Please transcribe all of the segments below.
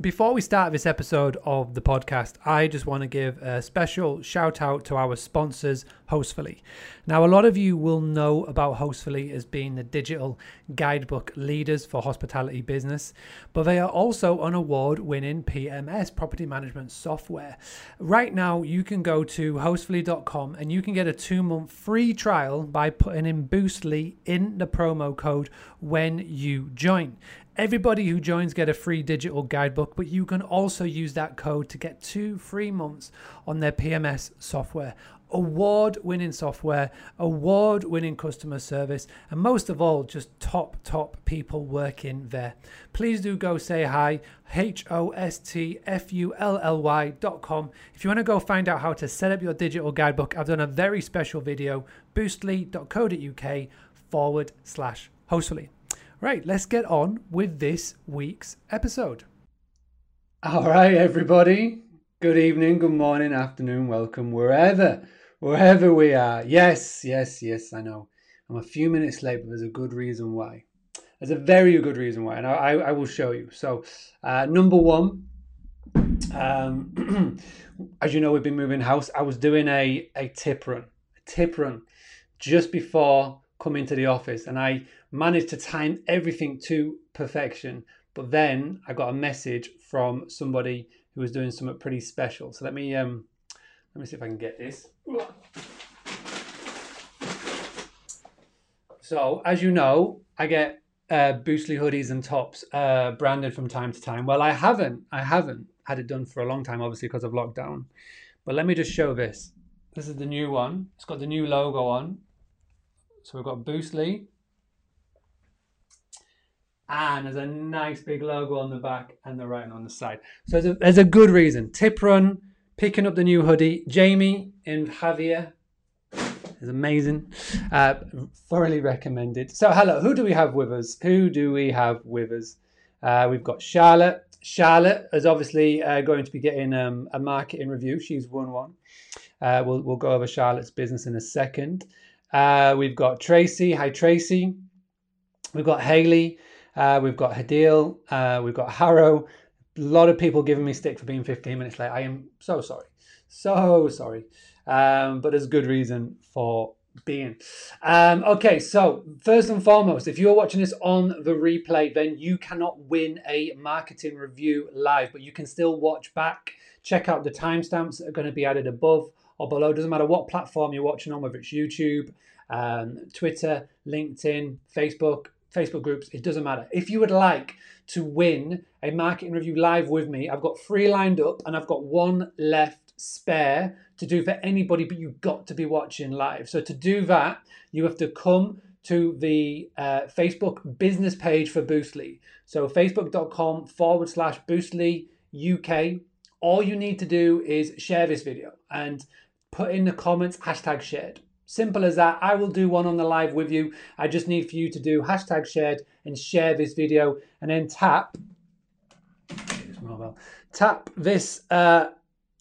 Before we start this episode of the podcast, I just want to give a special shout out to our sponsors, Hostfully. Now, a lot of you will know about Hostfully as being the digital guidebook leaders for hospitality business, but they are also an award winning PMS, property management software. Right now, you can go to hostfully.com and you can get a two month free trial by putting in Boostly in the promo code when you join. Everybody who joins get a free digital guidebook, but you can also use that code to get two free months on their PMS software. Award winning software, award winning customer service, and most of all, just top, top people working there. Please do go say hi, H O S T F U L L Y dot com. If you want to go find out how to set up your digital guidebook, I've done a very special video, boostly.co.uk forward slash hostfully. Right, let's get on with this week's episode. All right, everybody. Good evening, good morning, afternoon, welcome, wherever, wherever we are. Yes, yes, yes, I know. I'm a few minutes late, but there's a good reason why. There's a very good reason why, and I, I, will show you. So, uh, number one, um, as you know, we've been moving house. I was doing a, a tip run, a tip run just before coming to the office, and I managed to time everything to perfection. But then I got a message from somebody who was doing something pretty special. So let me um, let me see if I can get this. So as you know, I get uh, Boostly hoodies and tops uh, branded from time to time. Well, I haven't. I haven't had it done for a long time, obviously because of lockdown. But let me just show this. This is the new one. It's got the new logo on. So we've got Boostly, and there's a nice big logo on the back and the writing on the side. So there's a, there's a good reason. Tip run, picking up the new hoodie. Jamie and Javier is amazing. Uh, thoroughly recommended. So hello, who do we have with us? Who do we have with us? Uh, we've got Charlotte. Charlotte is obviously uh, going to be getting um, a marketing review. She's won one. Uh, we'll, we'll go over Charlotte's business in a second. Uh, we've got Tracy. Hi, Tracy. We've got Haley. Uh, we've got Hadil. Uh, we've got Harrow. A lot of people giving me stick for being 15 minutes late. I am so sorry. So sorry. Um, but there's a good reason for being. Um, okay, so first and foremost, if you're watching this on the replay, then you cannot win a marketing review live, but you can still watch back. Check out the timestamps that are going to be added above or below. Doesn't matter what platform you're watching on, whether it's YouTube, um, Twitter, LinkedIn, Facebook, Facebook groups, it doesn't matter. If you would like to win a marketing review live with me, I've got three lined up and I've got one left spare to do for anybody, but you've got to be watching live. So to do that, you have to come to the uh, Facebook business page for Boostly. So facebook.com forward slash Boostly UK. All you need to do is share this video and put in the comments hashtag shared. Simple as that. I will do one on the live with you. I just need for you to do hashtag shared and share this video and then tap tap this uh,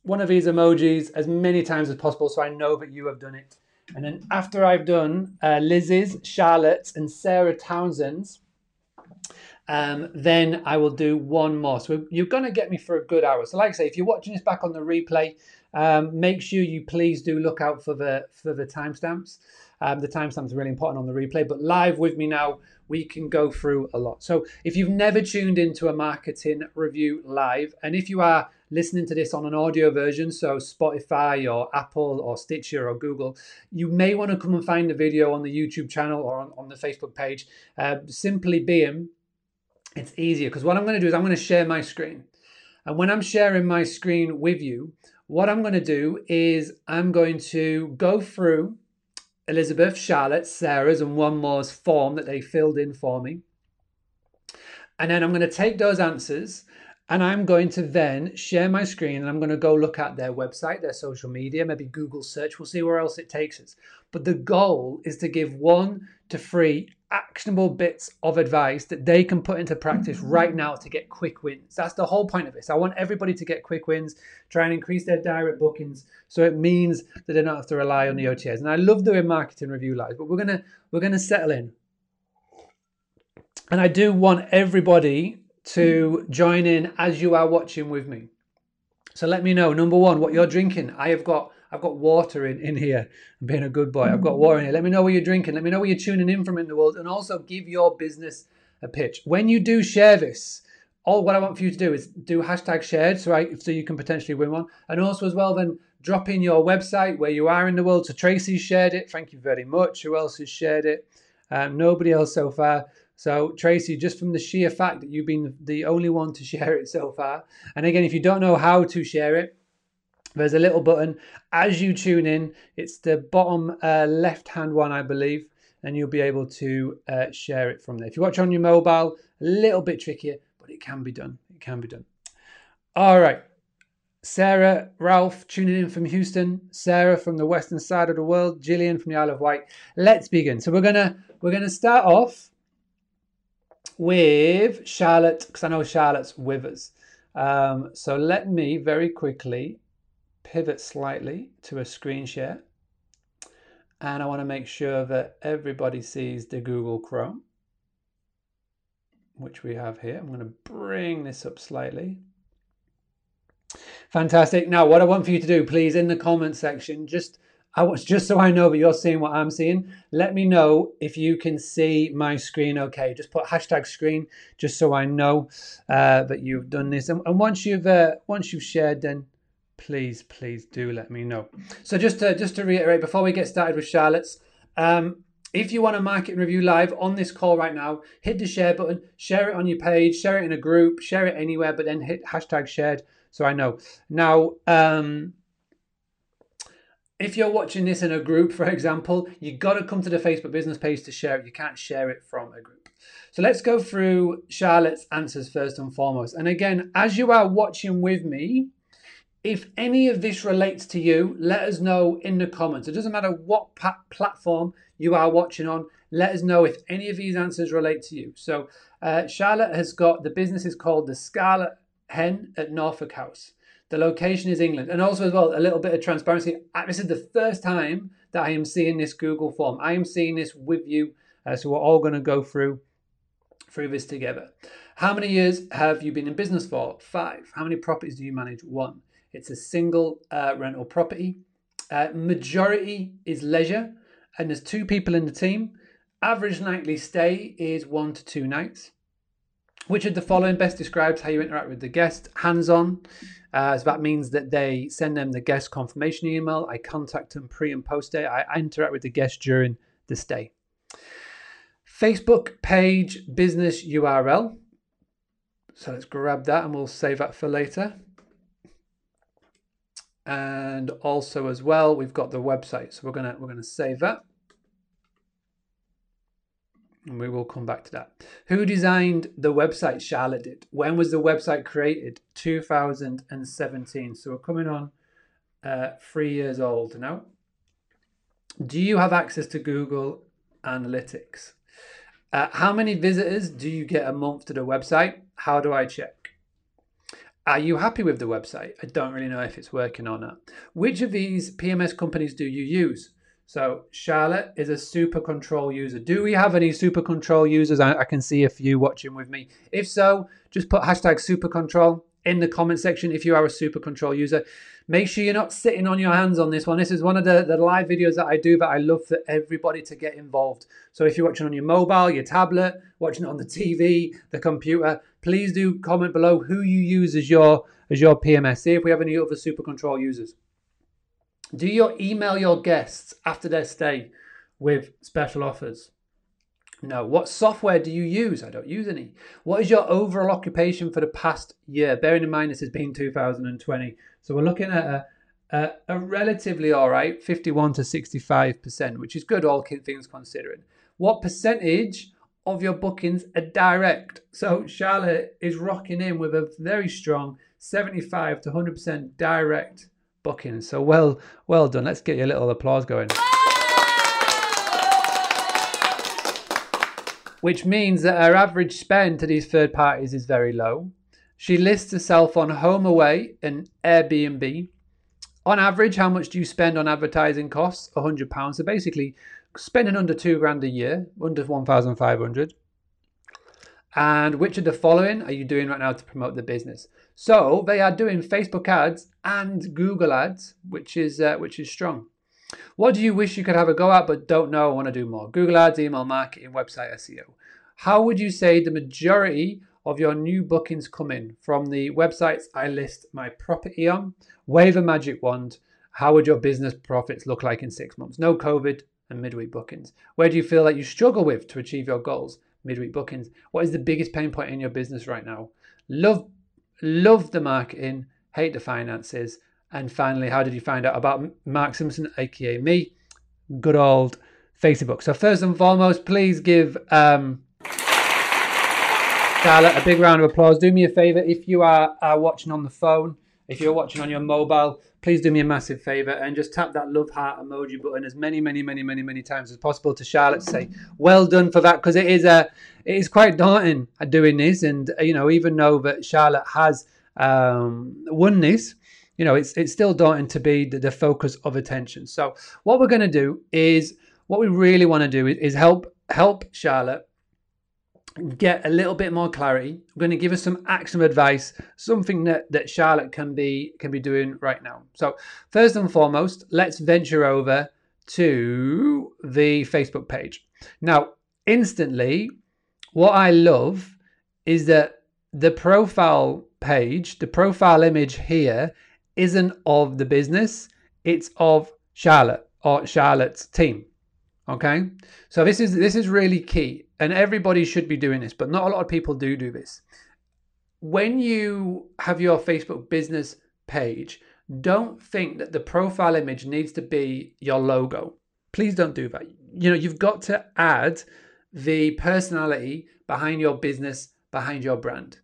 one of these emojis as many times as possible so I know that you have done it. And then after I've done uh, Liz's, Charlotte's, and Sarah Townsend's, um, then I will do one more. So you're going to get me for a good hour. So, like I say, if you're watching this back on the replay, um, make sure you please do look out for the for the timestamps. Um, the timestamps are really important on the replay, but live with me now, we can go through a lot. So, if you've never tuned into a marketing review live, and if you are listening to this on an audio version, so Spotify or Apple or Stitcher or Google, you may want to come and find the video on the YouTube channel or on, on the Facebook page. Uh, simply being, it's easier because what I'm going to do is I'm going to share my screen. And when I'm sharing my screen with you, what I'm going to do is I'm going to go through Elizabeth, Charlotte, Sarah's, and one more's form that they filled in for me. And then I'm going to take those answers and I'm going to then share my screen and I'm going to go look at their website, their social media, maybe Google search. We'll see where else it takes us. But the goal is to give one to three actionable bits of advice that they can put into practice mm-hmm. right now to get quick wins. That's the whole point of this. I want everybody to get quick wins, try and increase their direct bookings. So it means that they don't have to rely on the OTAs. And I love doing marketing review lives, but we're gonna we're gonna settle in. And I do want everybody to mm-hmm. join in as you are watching with me. So let me know, number one, what you're drinking. I have got I've got water in, in here. I'm being a good boy. I've got water in here. Let me know what you're drinking. Let me know where you're tuning in from in the world. And also give your business a pitch. When you do share this, all what I want for you to do is do hashtag shared so I so you can potentially win one. And also as well then drop in your website where you are in the world. So Tracy shared it. Thank you very much. Who else has shared it? Um, nobody else so far. So Tracy, just from the sheer fact that you've been the only one to share it so far. And again, if you don't know how to share it, there's a little button as you tune in. It's the bottom uh, left hand one, I believe, and you'll be able to uh, share it from there. If you watch on your mobile, a little bit trickier, but it can be done. It can be done. All right. Sarah, Ralph tuning in from Houston, Sarah from the western side of the world, Gillian from the Isle of Wight. Let's begin. So we're gonna we're gonna start off with Charlotte because I know Charlotte's with us. Um, so let me very quickly pivot slightly to a screen share. And I want to make sure that everybody sees the Google Chrome, which we have here. I'm going to bring this up slightly. Fantastic. Now, what I want for you to do, please, in the comment section, just I was just so I know that you're seeing what I'm seeing. Let me know if you can see my screen. Okay, just put hashtag screen just so I know uh, that you've done this. And, and once you've uh, once you've shared, then please, please do let me know. So just to, just to reiterate, before we get started with Charlotte's, um, if you want to market and review live on this call right now, hit the share button, share it on your page, share it in a group, share it anywhere, but then hit hashtag shared so I know. Now, um, if you're watching this in a group, for example, you got to come to the Facebook business page to share it. You can't share it from a group. So let's go through Charlotte's answers first and foremost. And again, as you are watching with me, if any of this relates to you, let us know in the comments. It doesn't matter what platform you are watching on. Let us know if any of these answers relate to you. So, uh, Charlotte has got the business is called the Scarlet Hen at Norfolk House. The location is England. And also, as well, a little bit of transparency. This is the first time that I am seeing this Google form. I am seeing this with you. Uh, so, we're all going to go through through this together. How many years have you been in business for? Five. How many properties do you manage? One. It's a single uh, rental property. Uh, majority is leisure, and there's two people in the team. Average nightly stay is one to two nights. Which of the following best describes how you interact with the guest? Hands on. Uh, so that means that they send them the guest confirmation email. I contact them pre and post day. I, I interact with the guest during the stay. Facebook page business URL. So let's grab that and we'll save that for later. And also as well, we've got the website. So we're gonna we're gonna save that. And we will come back to that. Who designed the website? Charlotte did. When was the website created? 2017. So we're coming on uh, three years old now. Do you have access to Google Analytics? Uh, how many visitors do you get a month to the website? How do I check? Are you happy with the website? I don't really know if it's working or not. Which of these PMS companies do you use? So Charlotte is a super control user. Do we have any super control users? I, I can see a few watching with me. If so, just put hashtag super control in the comment section if you are a super control user. Make sure you're not sitting on your hands on this one. This is one of the, the live videos that I do that I love for everybody to get involved. So if you're watching on your mobile, your tablet, watching it on the TV, the computer, please do comment below who you use as your as your PMS. See if we have any other super control users. Do you email your guests after their stay with special offers? No. What software do you use? I don't use any. What is your overall occupation for the past year? Bearing in mind this has been 2020. So we're looking at a, a, a relatively all right 51 to 65%, which is good, all things considering. What percentage of your bookings are direct? So Charlotte is rocking in with a very strong 75 to 100% direct booking. So well, well done. Let's get you a little applause going. which means that her average spend to these third parties is very low. She lists herself on HomeAway and Airbnb. On average, how much do you spend on advertising costs? £100. So basically, spending under two grand a year, under 1,500. And which of the following are you doing right now to promote the business? So they are doing Facebook ads and Google ads, which is uh, which is strong. What do you wish you could have a go at but don't know want to do more? Google ads, email marketing, website SEO. How would you say the majority of your new bookings come in from the websites I list my property on? Wave a magic wand. How would your business profits look like in six months? No COVID and midweek bookings. Where do you feel that you struggle with to achieve your goals? Midweek bookings. What is the biggest pain point in your business right now? Love, love the marketing, hate the finances. And finally, how did you find out about Mark Simpson, aka me? Good old Facebook. So first and foremost, please give um, Charlotte a big round of applause. Do me a favor if you are, are watching on the phone, if you're watching on your mobile, please do me a massive favor and just tap that love heart emoji button as many, many, many, many, many times as possible to Charlotte to say well done for that because it is a it is quite daunting doing this and you know even though that Charlotte has um, won this, you know it's it's still daunting to be the, the focus of attention. So what we're going to do is what we really want to do is, is help help Charlotte get a little bit more clarity. I'm going to give us some action advice, something that, that Charlotte can be can be doing right now. So first and foremost, let's venture over to the Facebook page. Now, instantly, what I love is that the profile page, the profile image here, isn't of the business, it's of Charlotte or Charlotte's team. Okay, so this is this is really key, and everybody should be doing this, but not a lot of people do do this. When you have your Facebook business page, don't think that the profile image needs to be your logo. Please don't do that. You know, you've got to add the personality behind your business, behind your brand.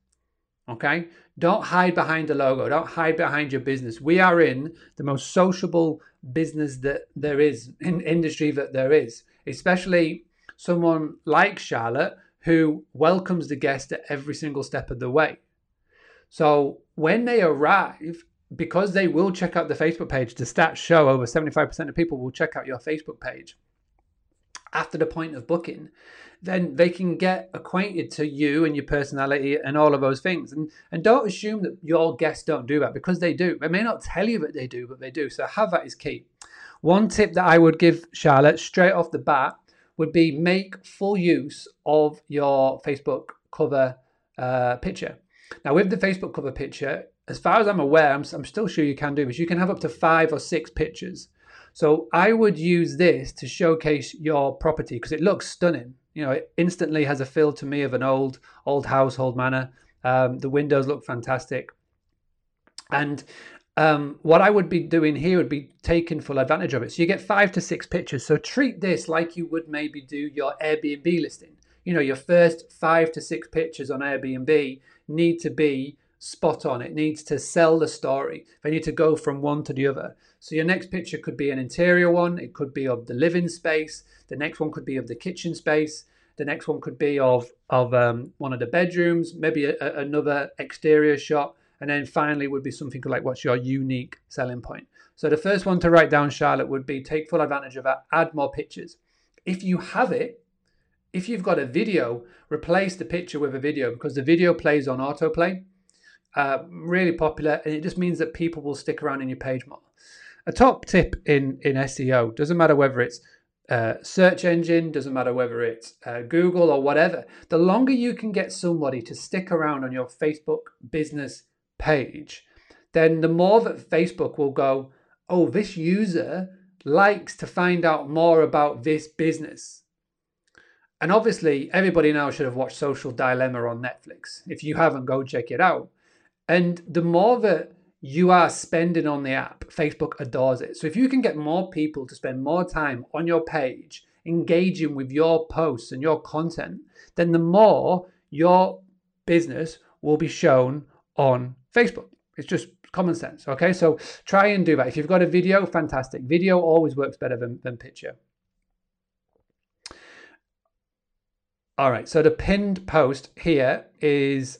Okay? Don't hide behind the logo. Don't hide behind your business. We are in the most sociable business that there is, in industry that there is, especially someone like Charlotte who welcomes the guest at every single step of the way. So when they arrive, because they will check out the Facebook page, the stats show over 75% of people will check out your Facebook page after the point of booking then they can get acquainted to you and your personality and all of those things. And and don't assume that your guests don't do that because they do. They may not tell you that they do, but they do. So have that is key. One tip that I would give Charlotte straight off the bat would be make full use of your Facebook cover uh, picture. Now, with the Facebook cover picture, as far as I'm aware, I'm, I'm still sure you can do this. You can have up to five or six pictures. So I would use this to showcase your property because it looks stunning. You know, it instantly has a feel to me of an old old household manor. Um, the windows look fantastic, and um, what I would be doing here would be taking full advantage of it. So you get five to six pictures. So treat this like you would maybe do your Airbnb listing. You know, your first five to six pictures on Airbnb need to be spot on. It needs to sell the story. They need to go from one to the other. So your next picture could be an interior one. It could be of the living space. The next one could be of the kitchen space. The next one could be of of um, one of the bedrooms. Maybe a, a, another exterior shot. And then finally would be something like what's your unique selling point. So the first one to write down, Charlotte, would be take full advantage of that. Add more pictures. If you have it, if you've got a video, replace the picture with a video because the video plays on autoplay uh, really popular, and it just means that people will stick around in your page more. A top tip in in SEO doesn't matter whether it's uh, search engine, doesn't matter whether it's uh, Google or whatever. The longer you can get somebody to stick around on your Facebook business page, then the more that Facebook will go, oh, this user likes to find out more about this business. And obviously, everybody now should have watched Social Dilemma on Netflix. If you haven't, go check it out. And the more that you are spending on the app, Facebook adores it. So if you can get more people to spend more time on your page, engaging with your posts and your content, then the more your business will be shown on Facebook. It's just common sense. Okay, so try and do that. If you've got a video, fantastic. Video always works better than, than picture. All right, so the pinned post here is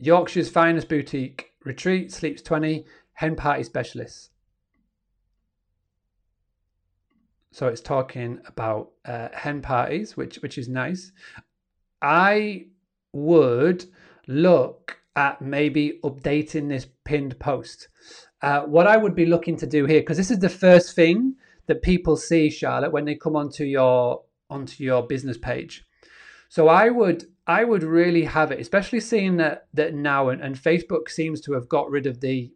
Yorkshire's finest boutique retreat, sleeps 20, hen party specialists. So it's talking about uh, hen parties, which which is nice. I would look at maybe updating this pinned post. Uh, what I would be looking to do here, because this is the first thing that people see, Charlotte, when they come onto your onto your business page. So I would I would really have it, especially seeing that that now and, and Facebook seems to have got rid of the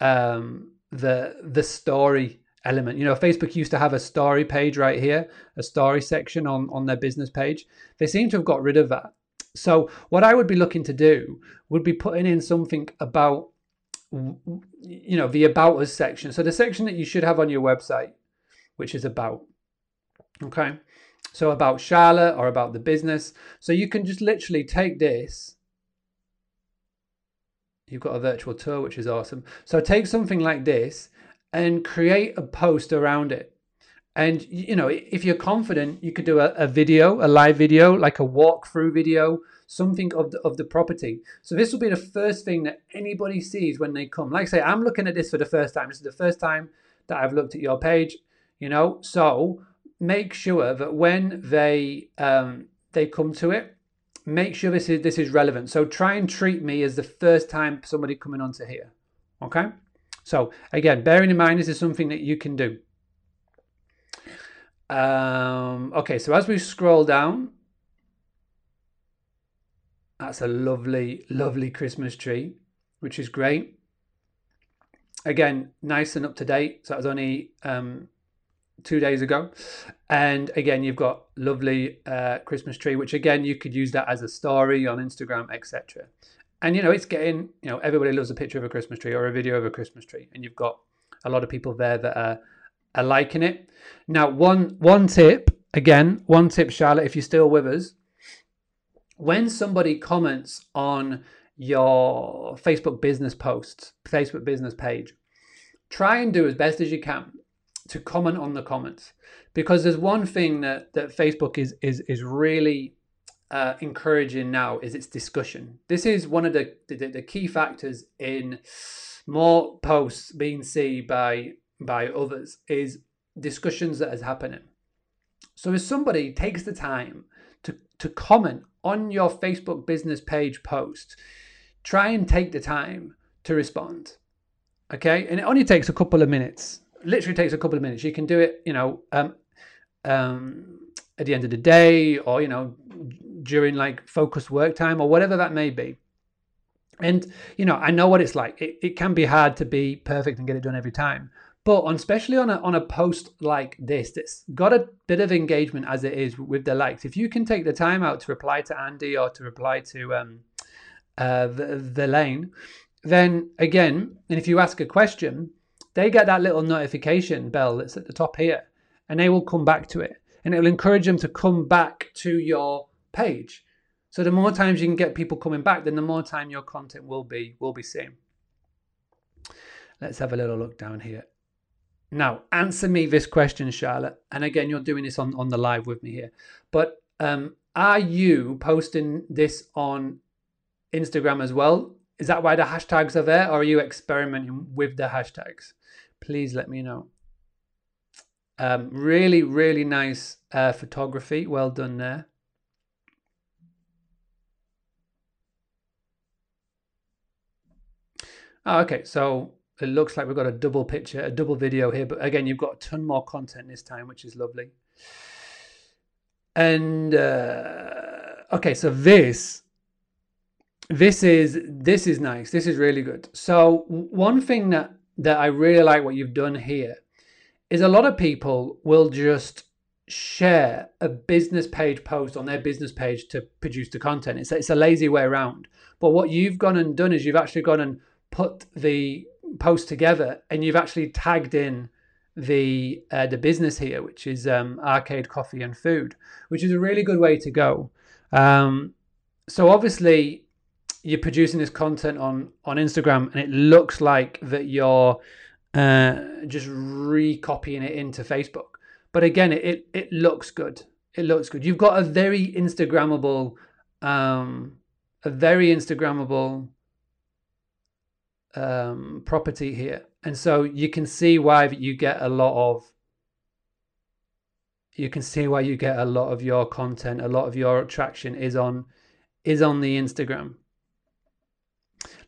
um the the story element. You know, Facebook used to have a story page right here, a story section on on their business page. They seem to have got rid of that. So what I would be looking to do would be putting in something about you know the about us section. So the section that you should have on your website, which is about. Okay. So about Charlotte or about the business. So you can just literally take this. You've got a virtual tour, which is awesome. So take something like this and create a post around it. And you know, if you're confident, you could do a, a video, a live video, like a walkthrough video, something of the of the property. So this will be the first thing that anybody sees when they come. Like I say, I'm looking at this for the first time. This is the first time that I've looked at your page. You know, so make sure that when they um, they come to it, make sure this is this is relevant. So try and treat me as the first time somebody coming onto here. Okay. So again, bearing in mind this is something that you can do. Um, okay, so as we scroll down, that's a lovely, lovely Christmas tree, which is great. Again, nice and up to date. So that was only um, two days ago. And again, you've got lovely uh, Christmas tree, which again you could use that as a story on Instagram, etc. And you know, it's getting you know everybody loves a picture of a Christmas tree or a video of a Christmas tree, and you've got a lot of people there that are, are liking it. Now, one one tip again, one tip, Charlotte, if you're still with us, when somebody comments on your Facebook business posts, Facebook business page, try and do as best as you can to comment on the comments because there's one thing that, that Facebook is is is really uh, encouraging now is its discussion. This is one of the, the, the key factors in more posts being seen by by others is discussions that is happening. So if somebody takes the time to, to comment on your Facebook business page post, try and take the time to respond. Okay, and it only takes a couple of minutes literally takes a couple of minutes. You can do it, you know, um, um, at the end of the day or, you know, during like focused work time or whatever that may be. And, you know, I know what it's like. It, it can be hard to be perfect and get it done every time. But on, especially on a, on a post like this, that's got a bit of engagement as it is with the likes. If you can take the time out to reply to Andy or to reply to um, uh, the, the lane, then again, and if you ask a question, they get that little notification bell that's at the top here and they will come back to it and it will encourage them to come back to your page so the more times you can get people coming back then the more time your content will be will be seen let's have a little look down here now answer me this question charlotte and again you're doing this on on the live with me here but um are you posting this on instagram as well is that why the hashtags are there or are you experimenting with the hashtags please let me know. Um, really, really nice uh, photography. Well done there. Oh, okay, so it looks like we've got a double picture, a double video here, but again, you've got a ton more content this time, which is lovely. And uh, okay, so this this is this is nice. This is really good. So one thing that that I really like what you've done here is a lot of people will just share a business page post on their business page to produce the content. It's it's a lazy way around. But what you've gone and done is you've actually gone and put the post together and you've actually tagged in the uh, the business here, which is um, Arcade Coffee and Food, which is a really good way to go. Um, so obviously you're producing this content on on Instagram and it looks like that you're uh, just recopying it into Facebook. But again, it it looks good. It looks good. You've got a very Instagrammable, um, a very Instagrammable um, property here, and so you can see why you get a lot of. You can see why you get a lot of your content, a lot of your attraction is on is on the Instagram.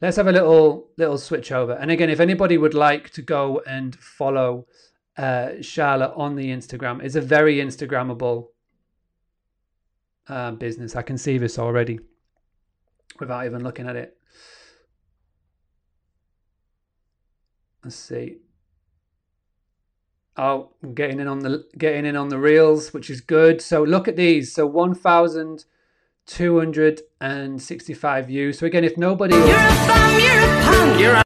Let's have a little little switch over. And again, if anybody would like to go and follow uh, Charlotte on the Instagram, it's a very Instagrammable uh, business. I can see this already without even looking at it. Let's see. Oh, getting in on the getting in on the reels, which is good. So look at these. So one thousand two hundred and sixty-five views. So again, if nobody, you're a bum, you're a punk, you're a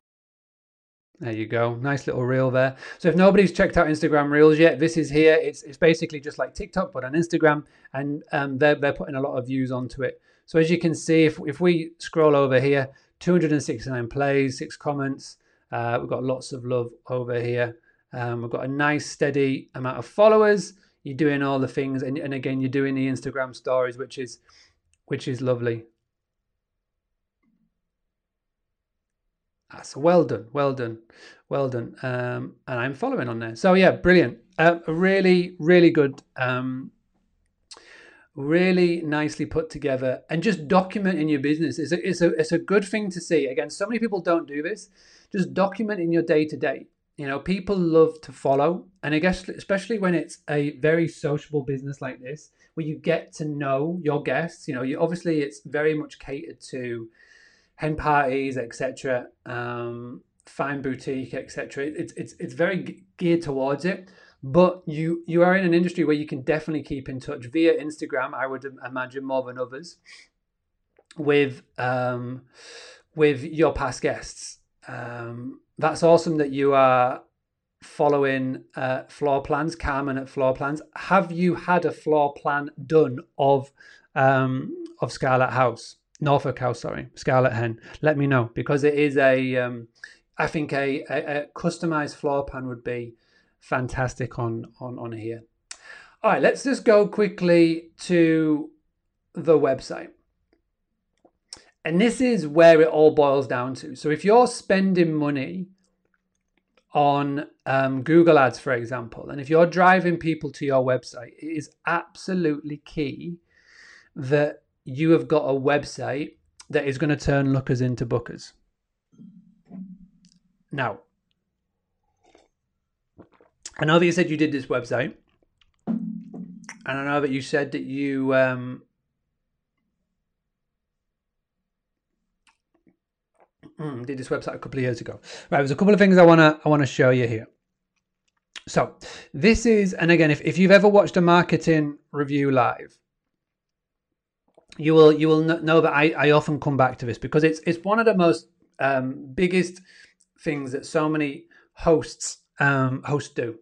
there you go. Nice little reel there. So if nobody's checked out Instagram Reels yet, this is here. It's, it's basically just like TikTok, but on Instagram, and um, they're, they're putting a lot of views onto it. So as you can see, if, if we scroll over here, 269 plays, six comments. Uh, we've got lots of love over here. Um, we've got a nice steady amount of followers. You're doing all the things, and, and again, you're doing the Instagram stories, which is which is lovely. So well done, well done, well done. Um, and I'm following on there. So yeah, brilliant. Uh, really, really good. Um, really nicely put together and just document in your business is a, it's a, it's a good thing to see. Again, so many people don't do this. Just document in your day to day. You know, people love to follow, and I guess especially when it's a very sociable business like this, where you get to know your guests. You know, you obviously it's very much catered to hen parties, etc., um, fine boutique, etc. It's it's it's very geared towards it. But you you are in an industry where you can definitely keep in touch via Instagram. I would imagine more than others with um, with your past guests. Um, that's awesome that you are following uh, floor plans, Carmen at floor plans. Have you had a floor plan done of um, of Scarlet House? Norfolk House, sorry, Scarlet Hen. Let me know because it is a, um, I think a, a, a, customized floor plan would be fantastic on on on here. All right, let's just go quickly to the website. And this is where it all boils down to. So if you're spending money on um, Google Ads, for example, and if you're driving people to your website, it is absolutely key that you have got a website that is going to turn lookers into bookers. Now, I know that you said you did this website, and I know that you said that you um, mm, did this website a couple of years ago. Right, there's a couple of things I wanna I wanna show you here. So this is, and again, if, if you've ever watched a marketing review live, you will you will know that I, I often come back to this because it's it's one of the most um, biggest things that so many hosts um, hosts do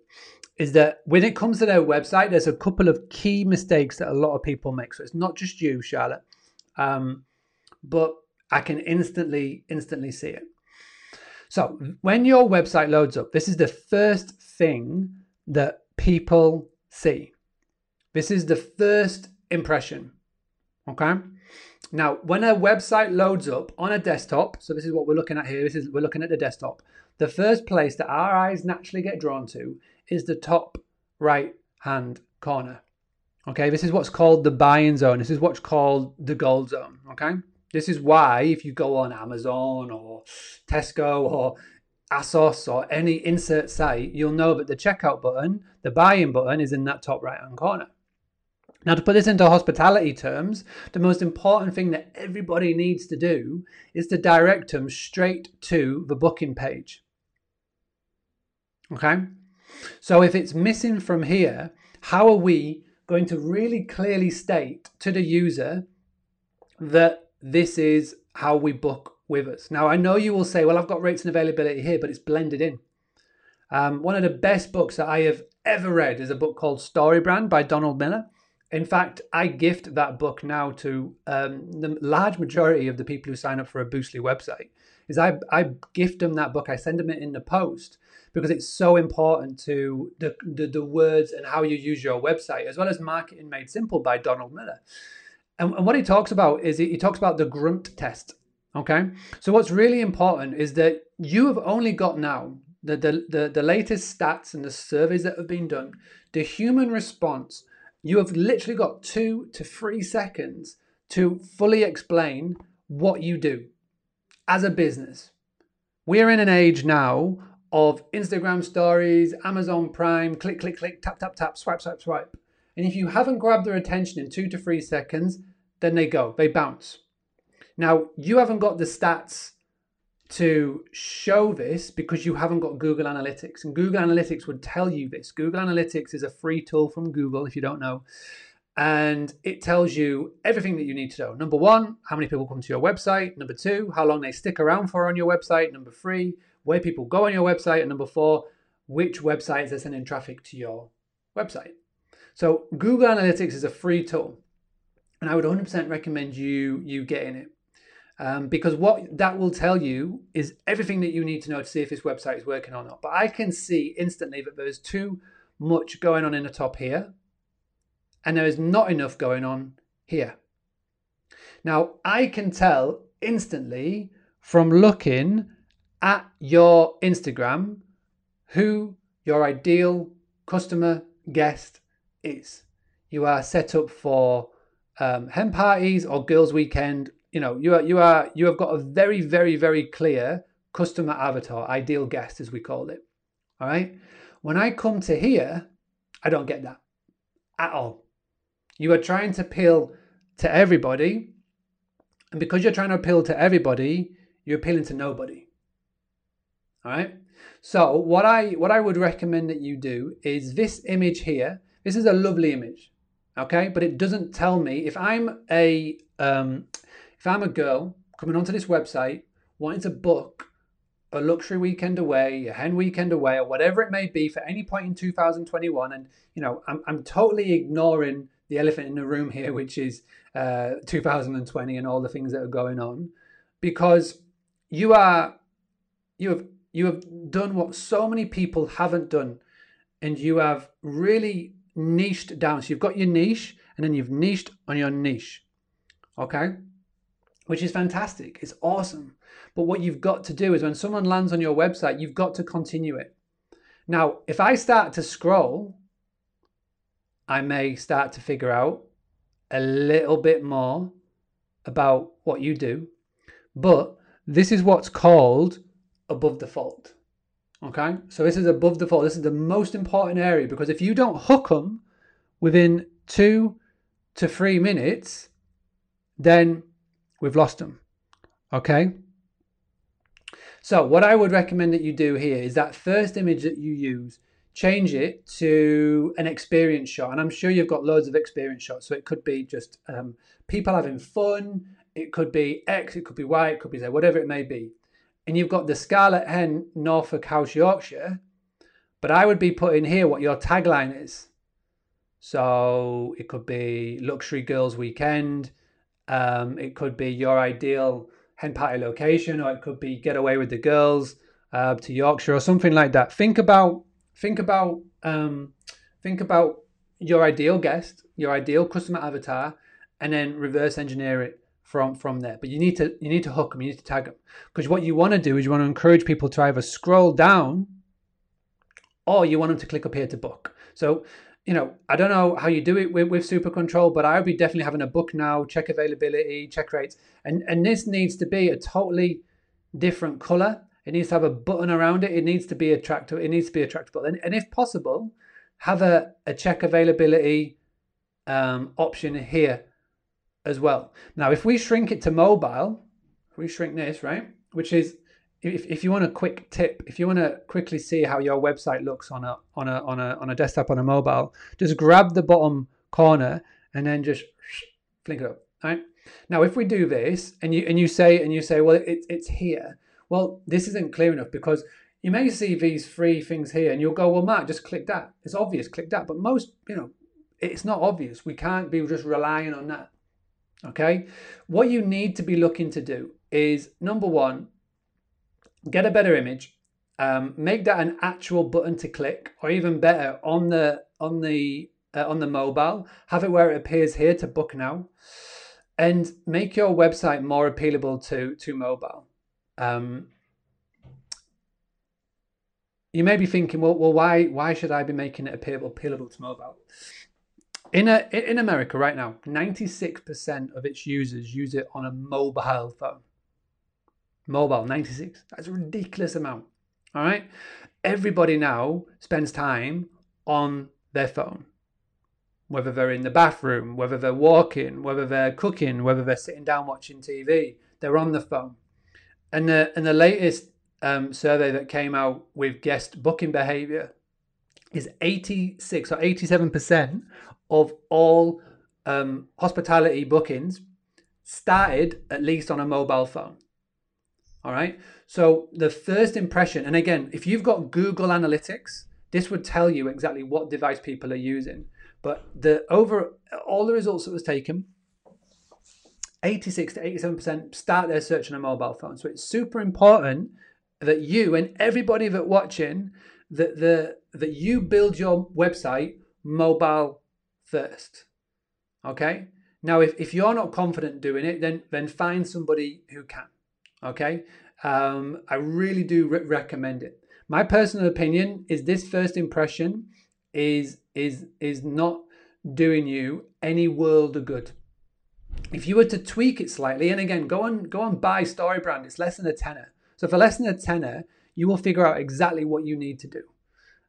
is that when it comes to their website, there's a couple of key mistakes that a lot of people make. So it's not just you, Charlotte, um, but I can instantly instantly see it. So when your website loads up, this is the first thing that people see. This is the first impression. Okay. Now, when a website loads up on a desktop, so this is what we're looking at here. This is we're looking at the desktop. The first place that our eyes naturally get drawn to is the top right hand corner. Okay, this is what's called the buying zone. This is what's called the gold zone. Okay, this is why if you go on Amazon or Tesco or ASOS or any insert site, you'll know that the checkout button, the buying button, is in that top right hand corner. Now, to put this into hospitality terms, the most important thing that everybody needs to do is to direct them straight to the booking page. Okay? So, if it's missing from here, how are we going to really clearly state to the user that this is how we book with us? Now, I know you will say, well, I've got rates and availability here, but it's blended in. Um, one of the best books that I have ever read is a book called Story Brand by Donald Miller. In fact, I gift that book now to um, the large majority of the people who sign up for a Boostly website. Is I, I gift them that book. I send them it in the post because it's so important to the, the, the words and how you use your website, as well as Marketing Made Simple by Donald Miller. And, and what he talks about is he, he talks about the grunt test. Okay, so what's really important is that you have only got now the, the, the, the latest stats and the surveys that have been done, the human response you have literally got two to three seconds to fully explain what you do as a business. We're in an age now of Instagram stories, Amazon Prime, click, click, click, tap, tap, tap, swipe, swipe, swipe. And if you haven't grabbed their attention in two to three seconds, then they go, they bounce. Now, you haven't got the stats to show this because you haven't got Google Analytics. And Google Analytics would tell you this. Google Analytics is a free tool from Google, if you don't know. And it tells you everything that you need to know. Number one, how many people come to your website. Number two, how long they stick around for on your website. Number three, where people go on your website. And number four, which websites are sending traffic to your website. So Google Analytics is a free tool. And I would 100% recommend you you getting it. Um, because what that will tell you is everything that you need to know to see if this website is working or not. But I can see instantly that there's too much going on in the top here, and there is not enough going on here. Now, I can tell instantly from looking at your Instagram who your ideal customer guest is. You are set up for um, hen parties or girls' weekend. You know you are you are you have got a very very very clear customer avatar ideal guest as we call it. All right? When i come to here i don't get that at all. You are trying to appeal to everybody and because you're trying to appeal to everybody you're appealing to nobody right? So what i what i would recommend that you do is this image here. This is a lovely image okay? But it doesn't tell me if i'm a um, if I'm a girl coming onto this website wanting to book a luxury weekend away, a hen weekend away, or whatever it may be for any point in 2021, and you know, I'm, I'm totally ignoring the elephant in the room here, which is uh, 2020 and all the things that are going on, because you are you have you have done what so many people haven't done, and you have really niched down. So you've got your niche, and then you've niched on your niche. Okay which is fantastic. It's awesome. But what you've got to do is when someone lands on your website, you've got to continue it. Now, if I start to scroll, I may start to figure out a little bit more about what you do. But this is what's called above default. Okay, so this is above default. This is the most important area because if you don't hook them within two to three minutes, then we've lost them. Okay? So, what I would recommend that you do here is that first image that you use, change it to an experience shot. And I'm sure you've got loads of experience shots. So, it could be just um, people having fun, it could be X, it could be Y, it could be Z, whatever it may be. And you've got the Scarlet Hen Norfolk House Yorkshire. But I would be putting here what your tagline is. So, it could be Luxury Girls Weekend um, it could be your ideal hen party location, or it could be get away with the girls uh, to Yorkshire or something like that. Think about think about um, think about your ideal guest, your ideal customer avatar, and then reverse engineer it from from there. But you need to you need to hook them, you need to tag them, because what you want to do is you want to encourage people to either scroll down, or you want them to click up here to book. So you know, I don't know how you do it with, with Super Control, but I would be definitely having a book now, check availability, check rates. And, and this needs to be a totally different color. It needs to have a button around it. It needs to be attractive. It needs to be attractable. And, and if possible, have a, a check availability um, option here as well. Now, if we shrink it to mobile, if we shrink this, right, which is if, if you want a quick tip, if you want to quickly see how your website looks on a on a on a on a desktop on a mobile, just grab the bottom corner and then just flick it up. Right now, if we do this and you and you say and you say, well, it, it's here. Well, this isn't clear enough because you may see these three things here and you'll go, well, Mark, just click that. It's obvious, click that. But most, you know, it's not obvious. We can't be just relying on that. Okay. What you need to be looking to do is number one, get a better image, um, make that an actual button to click, or even better on the on the uh, on the mobile. Have it where it appears here to book now, and make your website more appealable to to mobile. Um, you may be thinking, well, well, why why should I be making it appealable, appealable to mobile? In a, in America right now, 96% of its users use it on a mobile phone. Mobile, 96. That's a ridiculous amount. All right. Everybody now spends time on their phone. Whether they're in the bathroom, whether they're walking, whether they're cooking, whether they're sitting down watching TV, they're on the phone. And the and the latest um, survey that came out with guest booking behavior is 86 or 87% of all um, hospitality bookings started at least on a mobile phone. All right. So the first impression, and again, if you've got Google Analytics, this would tell you exactly what device people are using. But the over all the results that was taken, 86 to 87% start their search on a mobile phone. So it's super important that you and everybody that watching that the that you build your website mobile first. Okay? Now if, if you're not confident doing it, then then find somebody who can. Okay? Um, I really do re- recommend it. My personal opinion is this first impression is is is not doing you any world of good. If you were to tweak it slightly, and again, go on go on buy StoryBrand, it's less than a tenner. So for less than a tenner, you will figure out exactly what you need to do.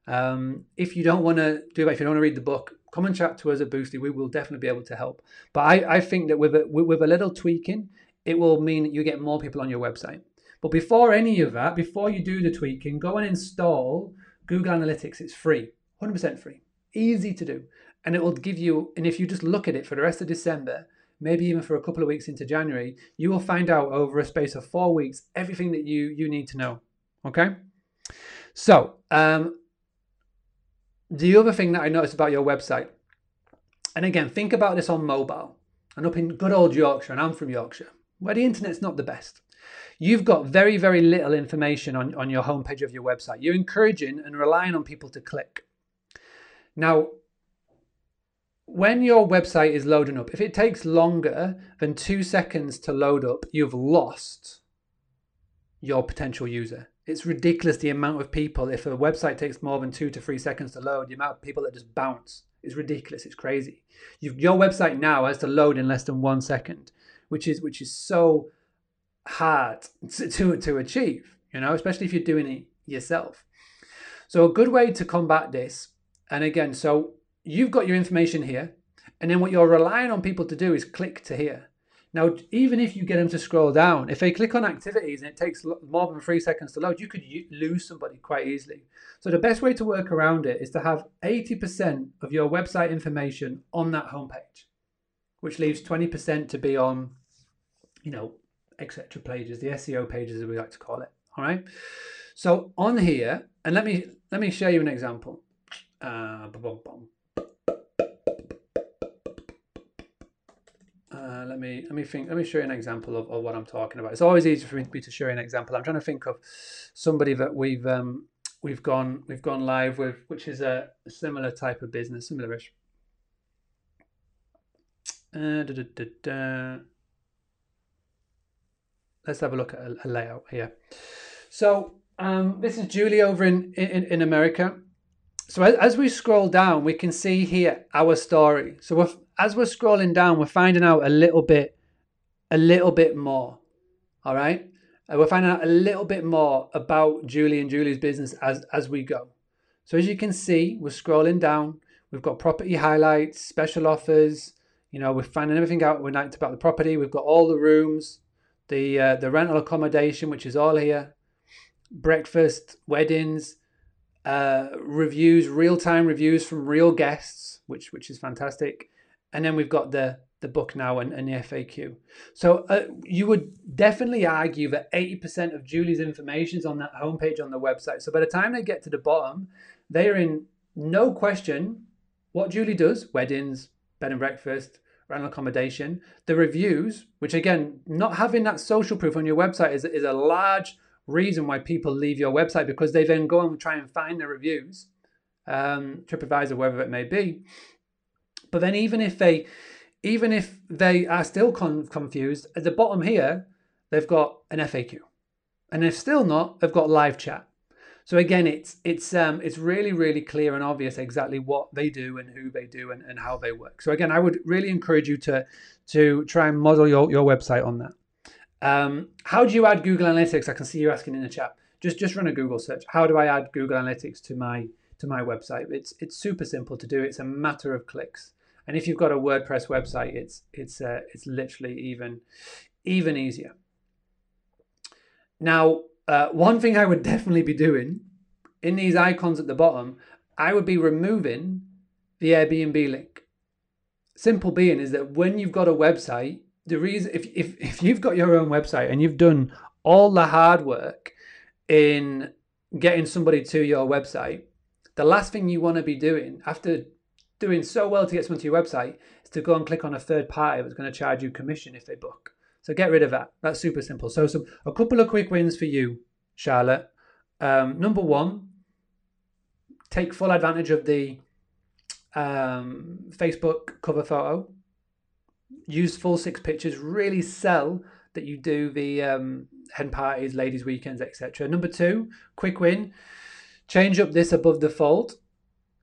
Um, if you don't want to do that, if you don't want to read the book, come and chat to us at Boostly. We will definitely be able to help. But I, I think that with a, with a little tweaking, it will mean that you get more people on your website. But before any of that, before you do the tweaking, go and install Google Analytics. It's free, 100% free, easy to do. And it will give you, and if you just look at it for the rest of December, maybe even for a couple of weeks into January, you will find out over a space of four weeks everything that you, you need to know. Okay? So, um, the other thing that I noticed about your website, and again, think about this on mobile and up in good old Yorkshire, and I'm from Yorkshire, where the internet's not the best. You've got very, very little information on, on your homepage of your website. You're encouraging and relying on people to click. Now, when your website is loading up, if it takes longer than two seconds to load up, you've lost your potential user. It's ridiculous the amount of people, if a website takes more than two to three seconds to load, the amount of people that just bounce is ridiculous. It's crazy. You've, your website now has to load in less than one second, which is which is so hard to, to, to achieve, you know, especially if you're doing it yourself. So a good way to combat this, and again, so you've got your information here, and then what you're relying on people to do is click to here. Now, even if you get them to scroll down, if they click on activities and it takes more than three seconds to load, you could lose somebody quite easily. So the best way to work around it is to have 80% of your website information on that homepage, which leaves 20% to be on, you know, etc. pages, the SEO pages as we like to call it. All right. So on here, and let me let me show you an example. Uh, Uh, let me let me think. Let me show you an example of, of what I'm talking about. It's always easy for me to show you an example. I'm trying to think of somebody that we've um, we've gone we've gone live with, which is a, similar type of business, similarish. Uh, Let's have a look at a, a layout here. So um, this is Julie over in, in, in America. So as, we scroll down, we can see here our story. So we're, as we're scrolling down, we're finding out a little bit, a little bit more. All right, uh, we're finding out a little bit more about Julie and Julie's business as as we go. So as you can see, we're scrolling down. We've got property highlights, special offers. You know, we're finding everything out we liked about the property. We've got all the rooms, the uh, the rental accommodation, which is all here, breakfast, weddings, uh, reviews, real time reviews from real guests, which which is fantastic and then we've got the the book now and, and the FAQ. So uh, you would definitely argue that 80% of Julie's information is on that homepage on the website. So by the time they get to the bottom, they are in no question what Julie does: weddings, bed and breakfast, rental accommodation. The reviews, which again, not having that social proof on your website is, is a large reason why people leave your website because they then go and try and find the reviews, um, TripAdvisor, wherever it may be. But then even if they even if they are still con- confused, at the bottom here, they've got an FAQ. And if still not, they've got live chat. So again, it's it's um, it's really really clear and obvious exactly what they do and who they do and, and how they work. So again, I would really encourage you to to try and model your, your website on that. Um, how do you add Google Analytics? I can see you asking in the chat. Just just run a Google search. How do I add Google Analytics to my to my website? It's it's super simple to do. It's a matter of clicks. And if you've got a WordPress website, it's it's uh, it's literally even even easier. Now, uh, one thing I would definitely be doing in these icons at the bottom, I would be removing the Airbnb link. Simple being is that when you've got a website, the reason if, if if you've got your own website and you've done all the hard work in getting somebody to your website, the last thing you want to be doing after doing so well to get someone to your website is to go and click on a third party that's going to charge you commission if they book. So get rid of that. That's super simple. So some a couple of quick wins for you, Charlotte. Um, number one, take full advantage of the um, Facebook cover photo. Use full six pictures. Really sell that you do the um, hen parties, ladies' weekends, etc. Number two, quick win. Change up this above the fold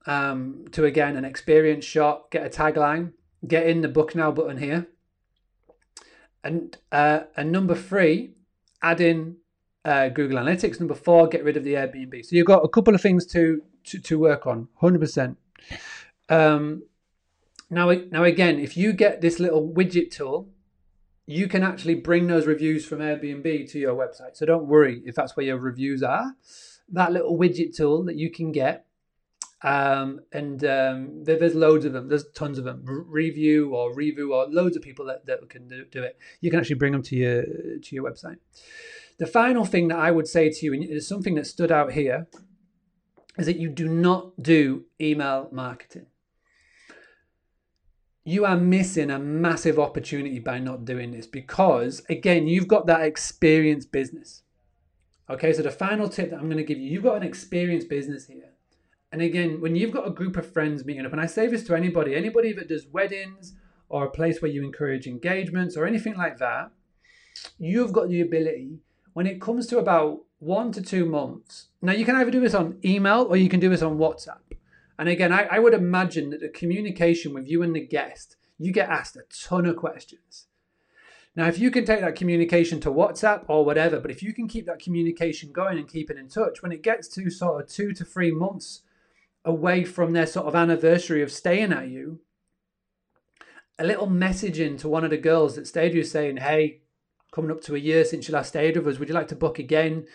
um, to again an experience shot. Get a tagline. Get in the book now button here. And uh, and number three, add in uh, Google Analytics. Number four, get rid of the Airbnb. So you've got a couple of things to to, to work on. Hundred percent. Um, now, now again, if you get this little widget tool, you can actually bring those reviews from Airbnb to your website. So don't worry if that's where your reviews are. That little widget tool that you can get um, and um, there, there's loads of them. There's tons of them. review or review or loads of people that, that can do, do, it. You can actually bring them to your to your website. The final thing that I would say to you, and is something that stood out here, is that you do not do email marketing. You are missing a massive opportunity by not doing this because, again, you've got that experienced business. Okay, so the final tip that I'm going to give you, you've got an experienced business here and again, when you've got a group of friends meeting up, and I say this to anybody, anybody that does weddings or a place where you encourage engagements or anything like that, you've got the ability when it comes to about one to two months. Now, you can either do this on email or you can do this on WhatsApp. And again, I, I would imagine that the communication with you and the guest, you get asked a ton of questions. Now, if you can take that communication to WhatsApp or whatever, but if you can keep that communication going and keep it in touch, when it gets to sort of two to three months away from their sort of anniversary of staying at you, a little messaging to one of the girls that stayed with you saying, Hey, coming up to a year since you last stayed with us, would you like to book again?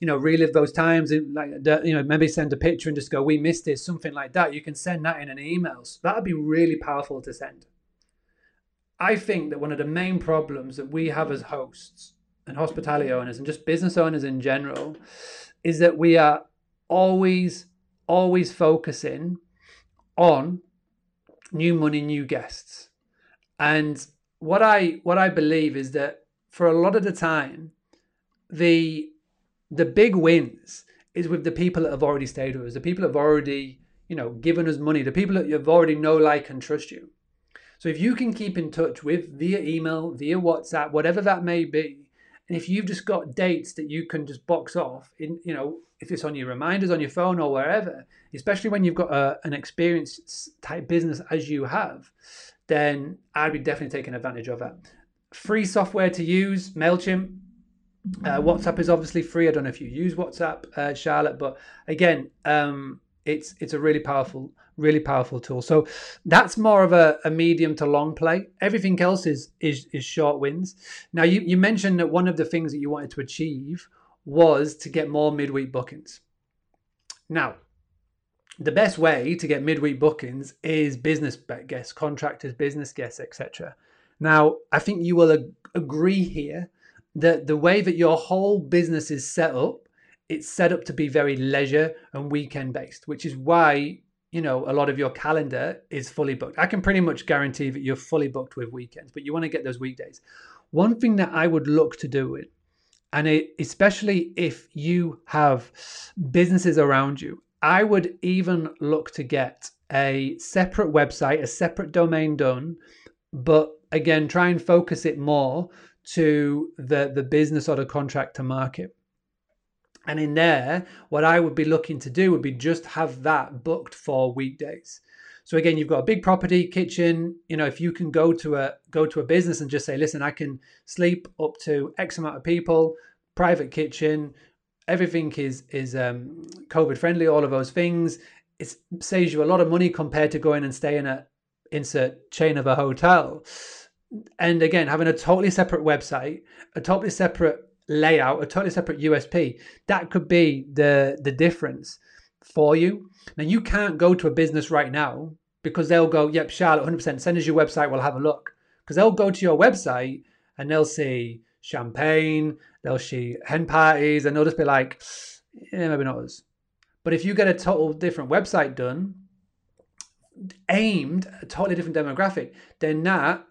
You know, relive those times, and like you know, maybe send a picture and just go, "We missed this," something like that. You can send that in an email. So that'd be really powerful to send. I think that one of the main problems that we have as hosts and hospitality owners and just business owners in general is that we are always always focusing on new money, new guests. And what I what I believe is that for a lot of the time, the the big wins is with the people that have already stayed with us, the people that have already, you know, given us money, the people that you've already know, like, and trust you. So if you can keep in touch with via email, via WhatsApp, whatever that may be, and if you've just got dates that you can just box off in, you know, if it's on your reminders on your phone or wherever, especially when you've got a, an experienced type business as you have, then I'd be definitely taking advantage of that. Free software to use, MailChimp. Uh, WhatsApp is obviously free. I don't know if you use WhatsApp, uh, Charlotte, but again, um, it's it's a really powerful, really powerful tool. So that's more of a, a medium to long play. Everything else is is is short wins. Now you, you mentioned that one of the things that you wanted to achieve was to get more midweek bookings. Now, the best way to get midweek bookings is business guests, contractors, business guests, etc. Now, I think you will ag- agree here that the way that your whole business is set up, it's set up to be very leisure and weekend based, which is why you know a lot of your calendar is fully booked. I can pretty much guarantee that you're fully booked with weekends, but you want to get those weekdays. One thing that I would look to do it and it, especially if you have businesses around you i would even look to get a separate website a separate domain done but again try and focus it more to the the business or the contractor market And in there, what I would be looking to do would be just have that booked for weekdays. So again, you've got a big property, kitchen. You know, if you can go to a go to a business and just say, listen, I can sleep up to X amount of people, private kitchen, everything is is um, COVID friendly, all of those things. It saves you a lot of money compared to going and staying at insert chain of a hotel. And again, having a totally separate website, a totally separate layout, a totally separate USP, that could be the the difference for you. Now you can't go to a business right now because they'll go, "Yep, Charlotte, 100%. Send us your website. We'll have a look." Because they'll go to your website and they'll see champagne, they'll see hen parties, and they'll just be like, "Yeah, maybe not us." But if you get a total different website done, aimed a totally different demographic, then that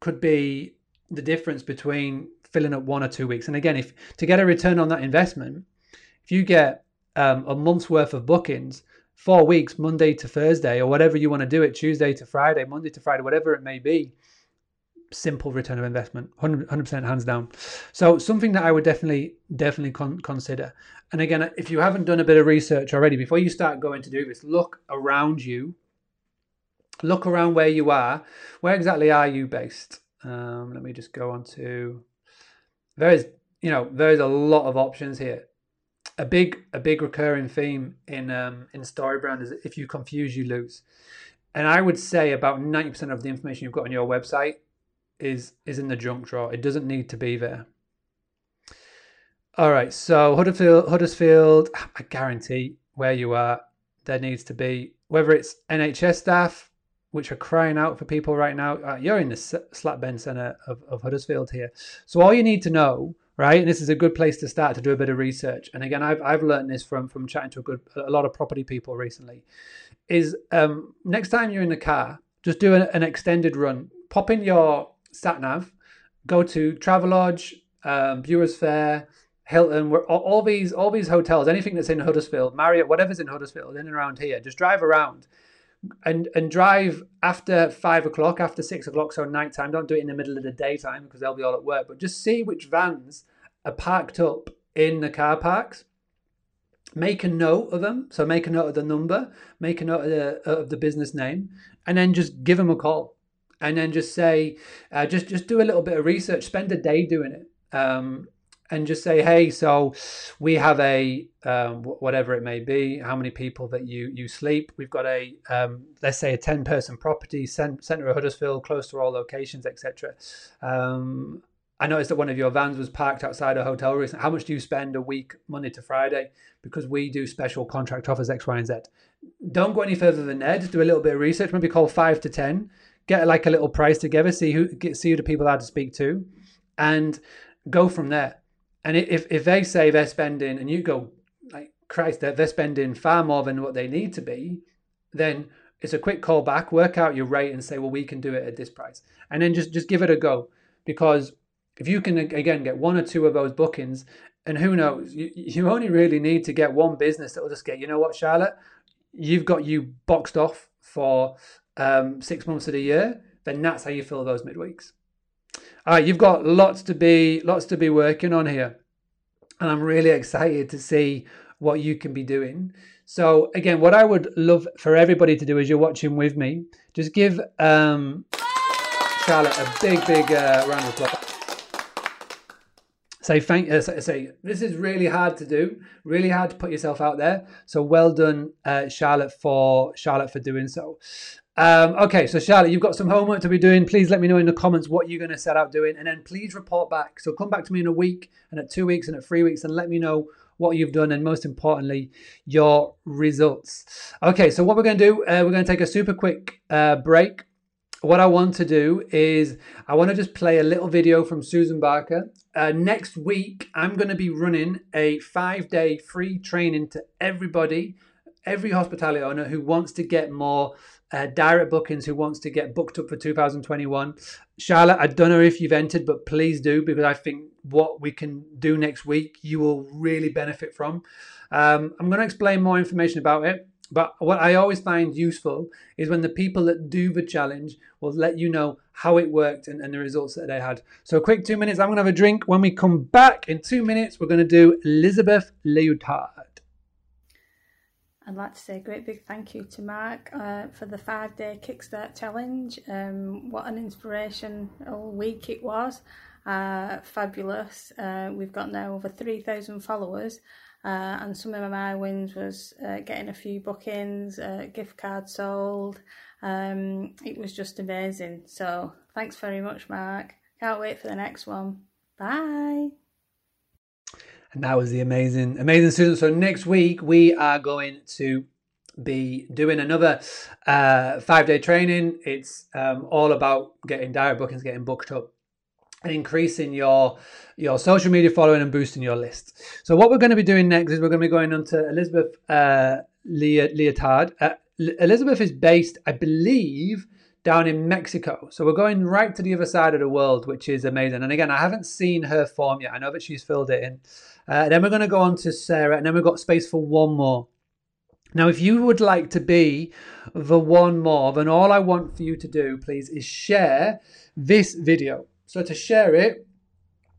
could be the difference between filling up one or two weeks. And again, if to get a return on that investment, if you get um, a month's worth of bookings, four weeks, Monday to Thursday, or whatever you want to do it, Tuesday to Friday, Monday to Friday, whatever it may be, simple return of investment, 100 percent hands down. So something that I would definitely definitely con- consider. And again, if you haven't done a bit of research already, before you start going to do this, look around you. Look around where you are. Where exactly are you based? Um, let me just go on to. There's you know there's a lot of options here a big a big recurring theme in um, in StoryBrand is if you confuse, you lose. And I would say about ninety percent of the information you've got on your website is is in the junk drawer. It doesn't need to be there. All right, so Huddersfield, Huddersfield, I guarantee where you are, there needs to be whether it's NHS staff, which are crying out for people right now. Uh, you're in the slap bend centre of, of Huddersfield here, so all you need to know right? And this is a good place to start to do a bit of research. And again, I've I've learned this from from chatting to a good a lot of property people recently. Is um, next time you're in the car, just do an, an extended run. Pop in your sat nav, go to Travelodge, um, Brewers Fayre, Hilton, all, all these all these hotels, anything that's in Huddersfield, Marriott, whatever's in Huddersfield, in and around here. Just drive around and and drive after five o'clock, after six o'clock, so nighttime. Don't do it in the middle of the daytime because they'll be all at work. But just see which vans are parked up in the car parks. Make a note of them. So make a note of the number, make a note of the, of the business name, and then just give them a call. And then just say, uh, just just do a little bit of research. Spend a day doing it. Um, and just say, hey, so we have a um, whatever it may be, how many people that you you sleep. We've got a um, let's say a ten person property, center of Huddersfield, close to all locations, etc. Um, I noticed that one of your vans was parked outside a hotel recently. How much do you spend a week, Monday to Friday? Because we do special contract offers X, Y, and Z. Don't go any further than. Just do a little bit of research. Maybe call five to ten. Get like a little price together. See who get, see who the people are to speak to, and go from there and if, if they say they're spending, and you go, like, Christ, they're, they're spending far more than what they need to be, then it's a quick call back, work out your rate and say, well, we can do it at this price. And then just, just give it a go. Because if you can, again, get one or two of those bookings, and who knows, you, you only really need to get one business that will just get, you know what, Charlotte, you've got you boxed off for um, six months of the year, then that's how you fill those midweeks. Right, you've got lots to be lots to be working on here, and I'm really excited to see what you can be doing. So again, what I would love for everybody to do as you're watching with me, just give um, Charlotte a big, big uh, round of applause. Say thank. Uh, say this is really hard to do. Really hard to put yourself out there. So well done, uh, Charlotte, for Charlotte for doing so. Um, okay, so Charlotte, you've got some homework to be doing. Please let me know in the comments what you're going to set out doing, and then please report back. So come back to me in a week, and at two weeks, and at three weeks, and let me know what you've done, and most importantly, your results. Okay, so what we're going to do, uh, we're going to take a super quick uh, break. What I want to do is I want to just play a little video from Susan Barker. Uh, next week, I'm going to be running a five-day free training to everybody, every hospitality owner who wants to get more uh, direct bookings who wants to get booked up for 2021. Charlotte, I don't know if you've entered, but please do because I think what we can do next week you will really benefit from. Um, I'm going to explain more information about it. But what I always find useful is when the people that do the challenge will let you know how it worked and, and the results that they had. So, a quick two minutes. I'm going to have a drink. When we come back in two minutes, we're going to do Elizabeth Leotard. I'd like to say a great big thank you to Mark uh, for the five day Kickstart challenge. Um, what an inspirational week it was. Uh, fabulous. Uh, we've got now over 3,000 followers. Uh, and some of my wins was uh, getting a few bookings, uh, gift cards sold. Um, it was just amazing. So thanks very much, Mark. Can't wait for the next one. Bye. And that was the amazing, amazing student. So next week we are going to be doing another uh, five day training. It's um, all about getting direct bookings, getting booked up and increasing your your social media following and boosting your list. So what we're going to be doing next is we're going to be going on to Elizabeth uh, Leotard. Uh, Elizabeth is based, I believe, down in Mexico. So we're going right to the other side of the world, which is amazing. And again, I haven't seen her form yet. I know that she's filled it in. Uh, then we're going to go on to Sarah, and then we've got space for one more. Now, if you would like to be the one more, then all I want for you to do, please, is share this video. So to share it,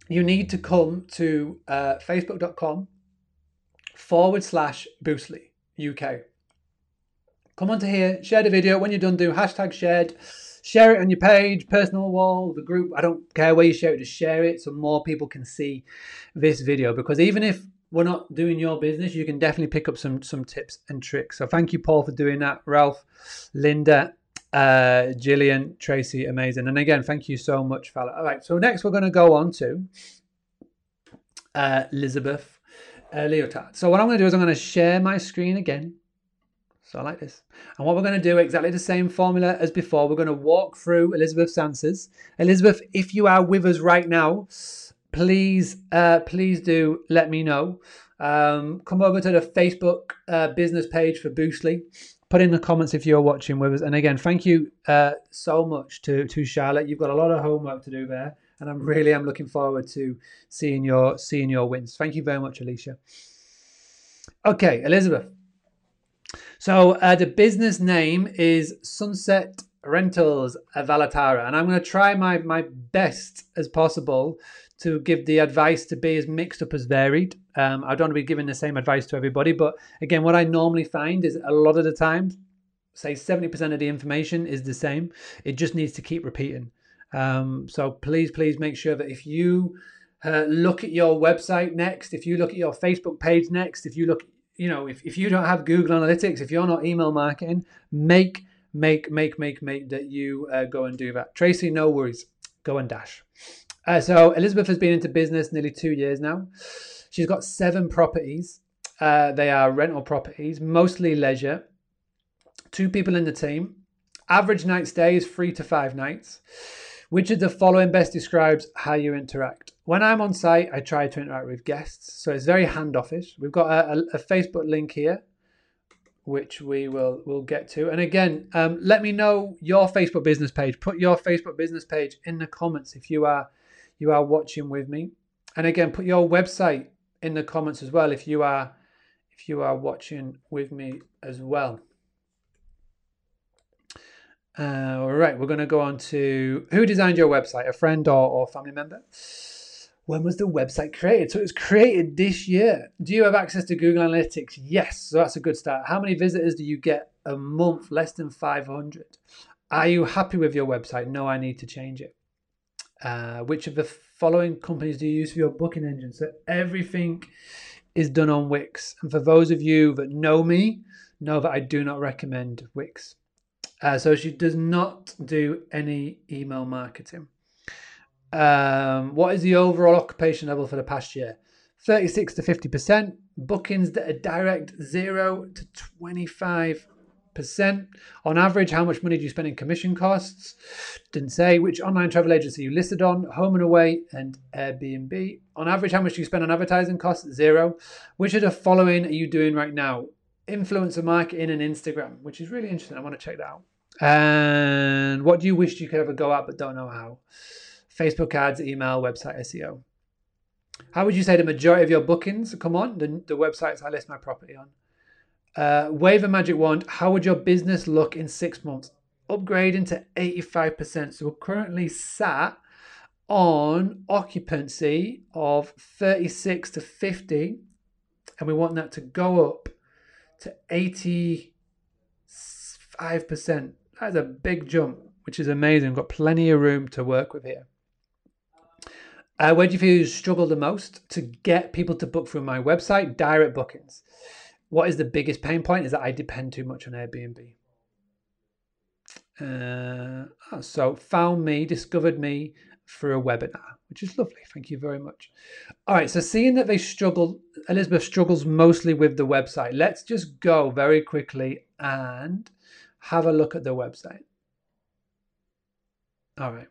you need to come to uh, facebook.com forward slash Boostly UK. Come onto here, share the video. When you're done, do hashtag shared. Share it on your page, personal wall, the group. I don't care where you share it, just share it so more people can see this video. Because even if we're not doing your business, you can definitely pick up some some tips and tricks. So thank you, Paul, for doing that. Ralph, Linda, uh, Gillian, Tracy, amazing. And again, thank you so much, fella. All right, so next we're going to go on to uh, Elizabeth uh, Leotard. So what I'm going to do is I'm going to share my screen again. So I like this. And what we're going to do, exactly the same formula as before, we're going to walk through Elizabeth's answers. Elizabeth, if you are with us right now, please, uh, please do let me know. Um, come over to the Facebook uh, business page for Boostly put in the comments if you're watching with us. And again, thank you uh, so much to to Charlotte. You've got a lot of homework to do there, and I'm really I'm looking forward to seeing your seeing your wins. Thank you very much, Alicia. Okay, Elizabeth. So uh, the business name is Sunset Rentals Vallarta, and I'm going to try my my best as possible to give the advice to be as mixed up as varied. Um, I don't want to be giving the same advice to everybody, but again, what I normally find is a lot of the time, say 70% of the information is the same. It just needs to keep repeating. Um, so please, please make sure that if you uh, look at your website next, if you look at your Facebook page next, if you look, you know, if, if you don't have Google Analytics, if you're not email marketing, make, make, make, make, make that you uh, go and do that. Tracy, no worries. Go and dash. Uh, so Elizabeth has been into business nearly two years now. She's got seven properties. Uh, they are rental properties, mostly leisure. Two people in the team. Average night stay is three to five nights. Which of the following best describes how you interact? When I'm on site, I try to interact with guests, so it's very handoffish. We've got a, a, a Facebook link here, which we will will get to. And again, um, let me know your Facebook business page. Put your Facebook business page in the comments if you are you are watching with me. And again, put your website in the comments as well if you are if you are watching with me as well. Uh, all right, we're going to go on to who designed your website, a friend or, or family member? When was the website created? So it was created this year. Do you have access to Google Analytics? Yes. So that's a good start. How many visitors do you get a month? Less than 500. Are you happy with your website? No, I need to change it. Uh, which of the following companies do you use for your booking engine? So everything is done on Wix. And for those of you that know me, know that I do not recommend Wix. Uh, so she does not do any email marketing. Um, what is the overall occupation level for the past year? 36 to 50%. Bookings that are direct 0 to 25 percent. On average how much money do you spend in commission costs? Didn't say which online travel agency you listed on home and away and airbnb. On average how much do you spend on advertising costs? Zero. Which of the following are you doing right now? Influencer marketing and instagram which is really interesting. I want to check that out. And what do you wish you could ever go out but don't know how facebook ads email website seo how would you say the majority of your bookings come on the, the websites i list my property on Uh, wave a magic wand. How would your business look in six months? Upgrading to 85%. So we're currently sat on occupancy of 36 to 50, and we want that to go up to 85%. That's a big jump, which is amazing. We've got plenty of room to work with here. Uh, where do you feel you struggle the most to get people to book through my website? Direct bookings. What is the biggest pain point? Is that I depend too much on Airbnb. Uh, oh, so found me, discovered me through a webinar, which is lovely. Thank you very much. All right, so seeing that they struggle, Elizabeth struggles mostly with the website. Let's just go very quickly and have a look at the website. All right.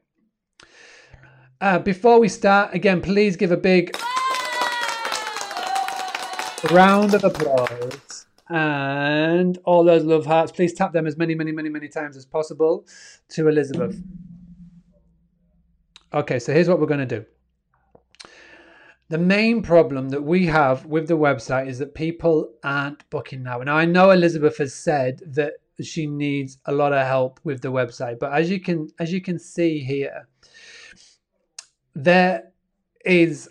Uh, before we start, again, please give a big round of applause and all those love hearts. Please tap them as many, many, many, many times as possible to Elizabeth. Okay, so here's what we're going to do. The main problem that we have with the website is that people aren't booking now. And I know Elizabeth has said that she needs a lot of help with the website, but as you can as you can see here, there is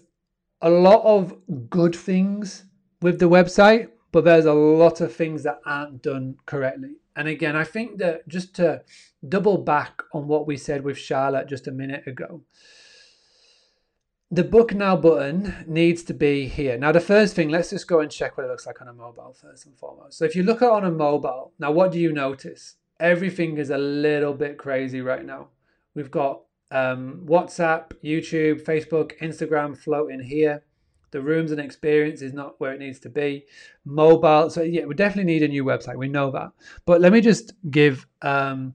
a lot of good things with the website, but there's a lot of things that aren't done correctly. And again, I think that just to double back on what we said with Charlotte just a minute ago, the book now button needs to be here. Now, the first thing, let's just go and check what it looks like on a mobile first and foremost. So, if you look at on a mobile, now what do you notice? Everything is a little bit crazy right now. We've got um, WhatsApp, YouTube, Facebook, Instagram floating here. The rooms and experience is not where it needs to be. Mobile, so yeah, we definitely need a new website. We know that. But let me just give um,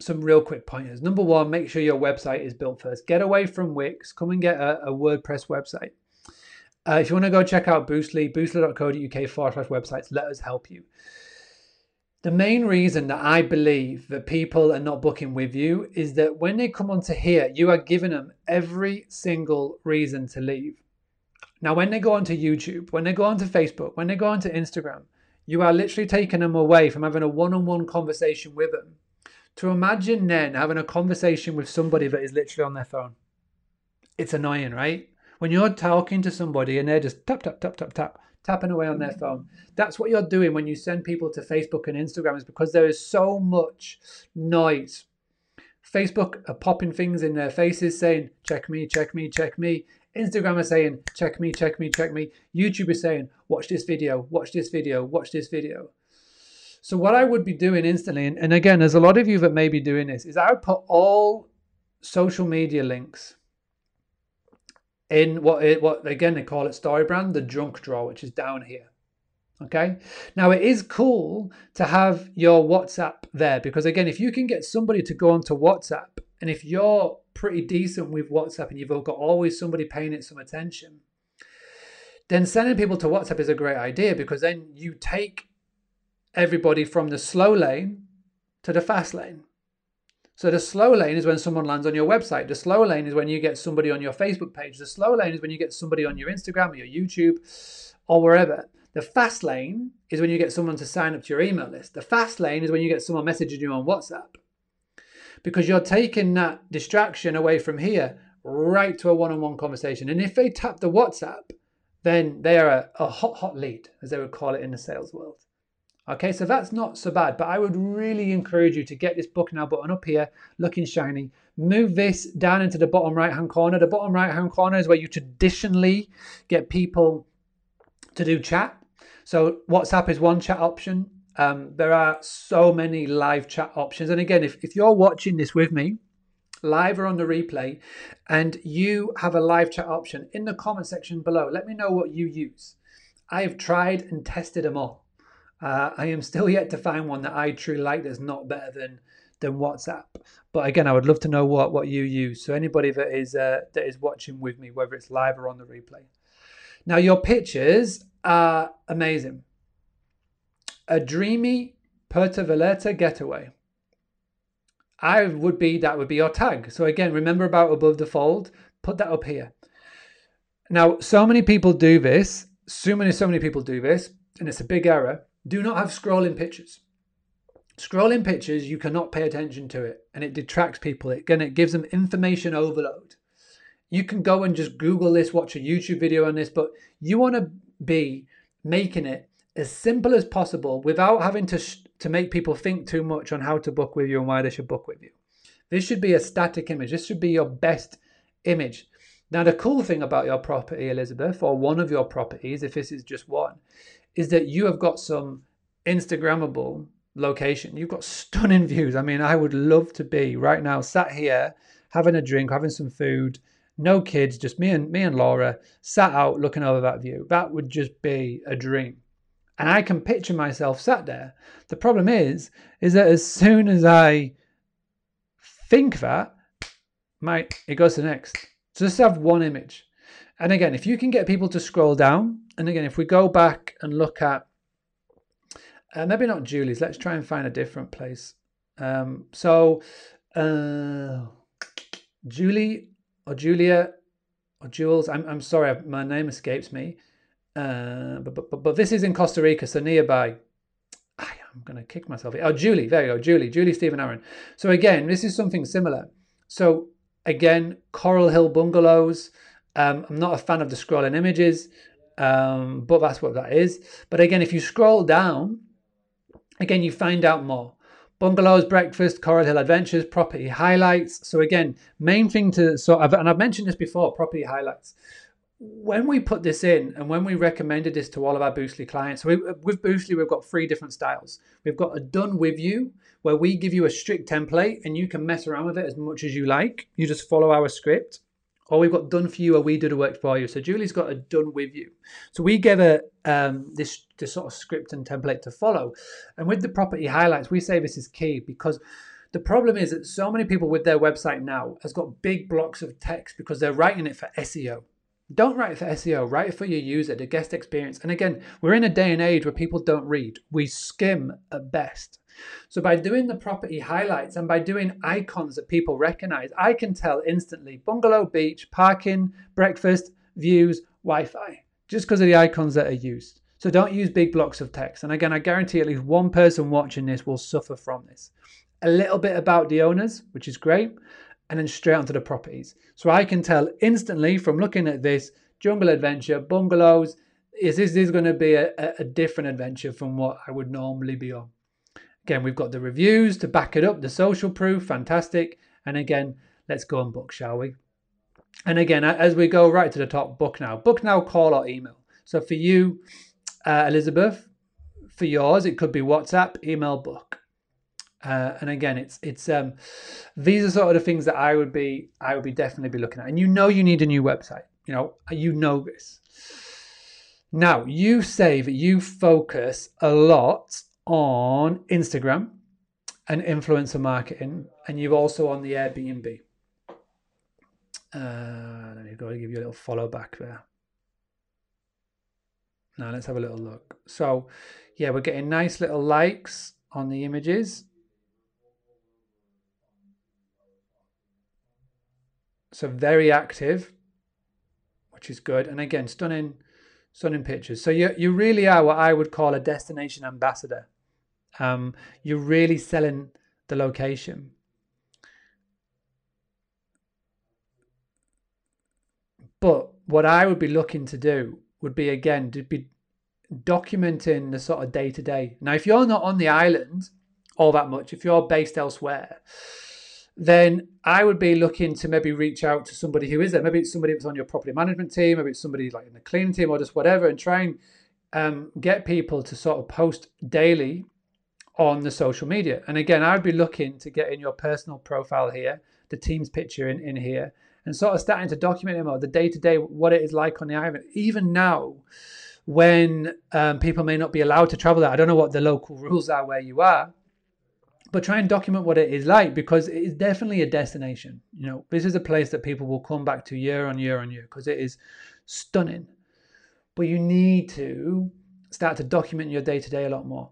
some real quick pointers. Number one, make sure your website is built first. Get away from Wix. Come and get a, a WordPress website. Uh, if you want to go check out Boostly, boostly.co.uk forward slash websites, let us help you. The main reason that I believe that people are not booking with you is that when they come onto here, you are giving them every single reason to leave. Now, when they go onto YouTube, when they go onto Facebook, when they go onto Instagram, you are literally taking them away from having a one on one conversation with them to imagine then having a conversation with somebody that is literally on their phone. It's annoying, right? When you're talking to somebody and they're just tap, tap, tap, tap, tap, tapping away on their mm. phone. That's what you're doing when you send people to Facebook and Instagram, is because there is so much noise. Facebook are popping things in their faces saying, check me, check me, check me. Instagram are saying, check me, check me, check me. YouTube is saying, watch this video, watch this video, watch this video. So what I would be doing instantly, and, and again, there's a lot of you that may be doing this, is I would put all social media links in what it, what again they call it StoryBrand, the drunk drawer, which is down here. Okay. Now it is cool to have your WhatsApp there because again, if you can get somebody to go onto WhatsApp, and if you're pretty decent with WhatsApp and you've got always somebody paying it some attention, then sending people to WhatsApp is a great idea because then you take everybody from the slow lane to the fast lane. So the slow lane is when someone lands on your website. The slow lane is when you get somebody on your Facebook page. The slow lane is when you get somebody on your Instagram or your YouTube or wherever. The fast lane is when you get someone to sign up to your email list. The fast lane is when you get someone messaging you on WhatsApp. Because you're taking that distraction away from here right to a one-on-one conversation. And if they tap the WhatsApp, then they are a, a hot, hot lead, as they would call it in the sales world. Okay, so that's not so bad, but I would really encourage you to get this book now button up here, looking shiny. Move this down into the bottom right hand corner. The bottom right hand corner is where you traditionally get people to do chat. So WhatsApp is one chat option. Um, there are so many live chat options. And again, if, if you're watching this with me, live or on the replay, and you have a live chat option in the comment section below, let me know what you use. I have tried and tested them all. Uh, I am still yet to find one that I truly like that's not better than than WhatsApp. But again, I would love to know what what you use. So anybody that is uh, that is watching with me, whether it's live or on the replay. Now your pictures are amazing. A dreamy Puerto Vallarta getaway. I would be that would be your tag. So again, remember about above the fold. Put that up here. Now, so many people do this so many, so many people do this, and it's a big error. Do not have scrolling pictures. Scrolling pictures, you cannot pay attention to it, and it detracts people. It, again, it gives them information overload. You can go and just Google this, watch a YouTube video on this, but you want to be making it as simple as possible without having to sh- to make people think too much on how to book with you and why they should book with you. This should be a static image. This should be your best image. Now, the cool thing about your property, Elizabeth, or one of your properties, if this is just one, is that you have got some Instagrammable location. You've got stunning views. I mean, I would love to be right now sat here having a drink, having some food, no kids, just me and me and Laura sat out looking over that view. That would just be a dream. And I can picture myself sat there. The problem is, is that as soon as I think that, my it goes to the next. So just have one image. And again, if you can get people to scroll down, and again, if we go back and look at uh, maybe not Julie's, let's try and find a different place. Um, so uh, Julie or Julia or Jules, I'm, I'm sorry, my name escapes me. Uh, but, but, but this is in Costa Rica, so nearby. I'm going to kick myself. Oh, Julie, there you go, Julie, Julie Stephen Aaron. So again, this is something similar. So again, Coral Hill bungalows. Um, I'm not a fan of the scrolling images, um, but that's what that is. But again, if you scroll down, again, you find out more. Bungalows, breakfast, Coral Hill Adventures, property highlights. So again, main thing to sort of, and I've mentioned this before, property highlights when we put this in and when we recommended this to all of our Boostly clients, so we, with Boostly, we've got three different styles. We've got a done with you, where we give you a strict template and you can mess around with it as much as you like. You just follow our script. Or we've got done for you, or we do the work for you. So Julie's got a done with you. So we give her um, this this sort of script and template to follow. And with the property highlights, we say this is key because the problem is that so many people with their website now has got big blocks of text because they're writing it for SEO. Don't write it for SEO, write it for your user, the guest experience. And again, we're in a day and age where people don't read, we skim at best. So by doing the property highlights and by doing icons that people recognize, I can tell instantly bungalow, beach, parking, breakfast, views, Wi Fi, just because of the icons that are used. So don't use big blocks of text. And again, I guarantee at least one person watching this will suffer from this. A little bit about the owners, which is great and then straight onto the properties. So I can tell instantly from looking at this jungle adventure, bungalows, is this is going to be a, a different adventure from what I would normally be on. Again, we've got the reviews to back it up, the social proof, fantastic. And again, let's go and book, shall we? And again, as we go right to the top, book now. Book now, call or email. So for you, uh, Elizabeth, for yours, it could be WhatsApp, email, book. Uh, and again, it's it's um, these are sort of the things that I would be I would be definitely be looking at. And you know you need a new website. You know you know this. Now you say that you focus a lot on Instagram and influencer marketing, and you've also on the Airbnb. Uh, let me go and give you a little follow back there. Now let's have a little look. So, yeah, we're getting nice little likes on the images So very active, which is good. And again, stunning, stunning pictures. So you you really are what I would call a destination ambassador. Um, you're really selling the location. But what I would be looking to do would be again to be documenting the sort of day to day. Now, if you're not on the island all that much, if you're based elsewhere, then I would be looking to maybe reach out to somebody who is there. Maybe it's somebody that's on your property management team, maybe it's somebody like in the cleaning team or just whatever, and try and um, get people to sort of post daily on the social media. And again, I would be looking to get in your personal profile here, the team's picture in, in here, and sort of starting to document it more, the day to day, what it is like on the island. Even now, when um, people may not be allowed to travel there, I don't know what the local rules are where you are but try and document what it is like because it is definitely a destination. You know, this is a place that people will come back to year on year on year because it is stunning. But you need to start to document your day to day a lot more,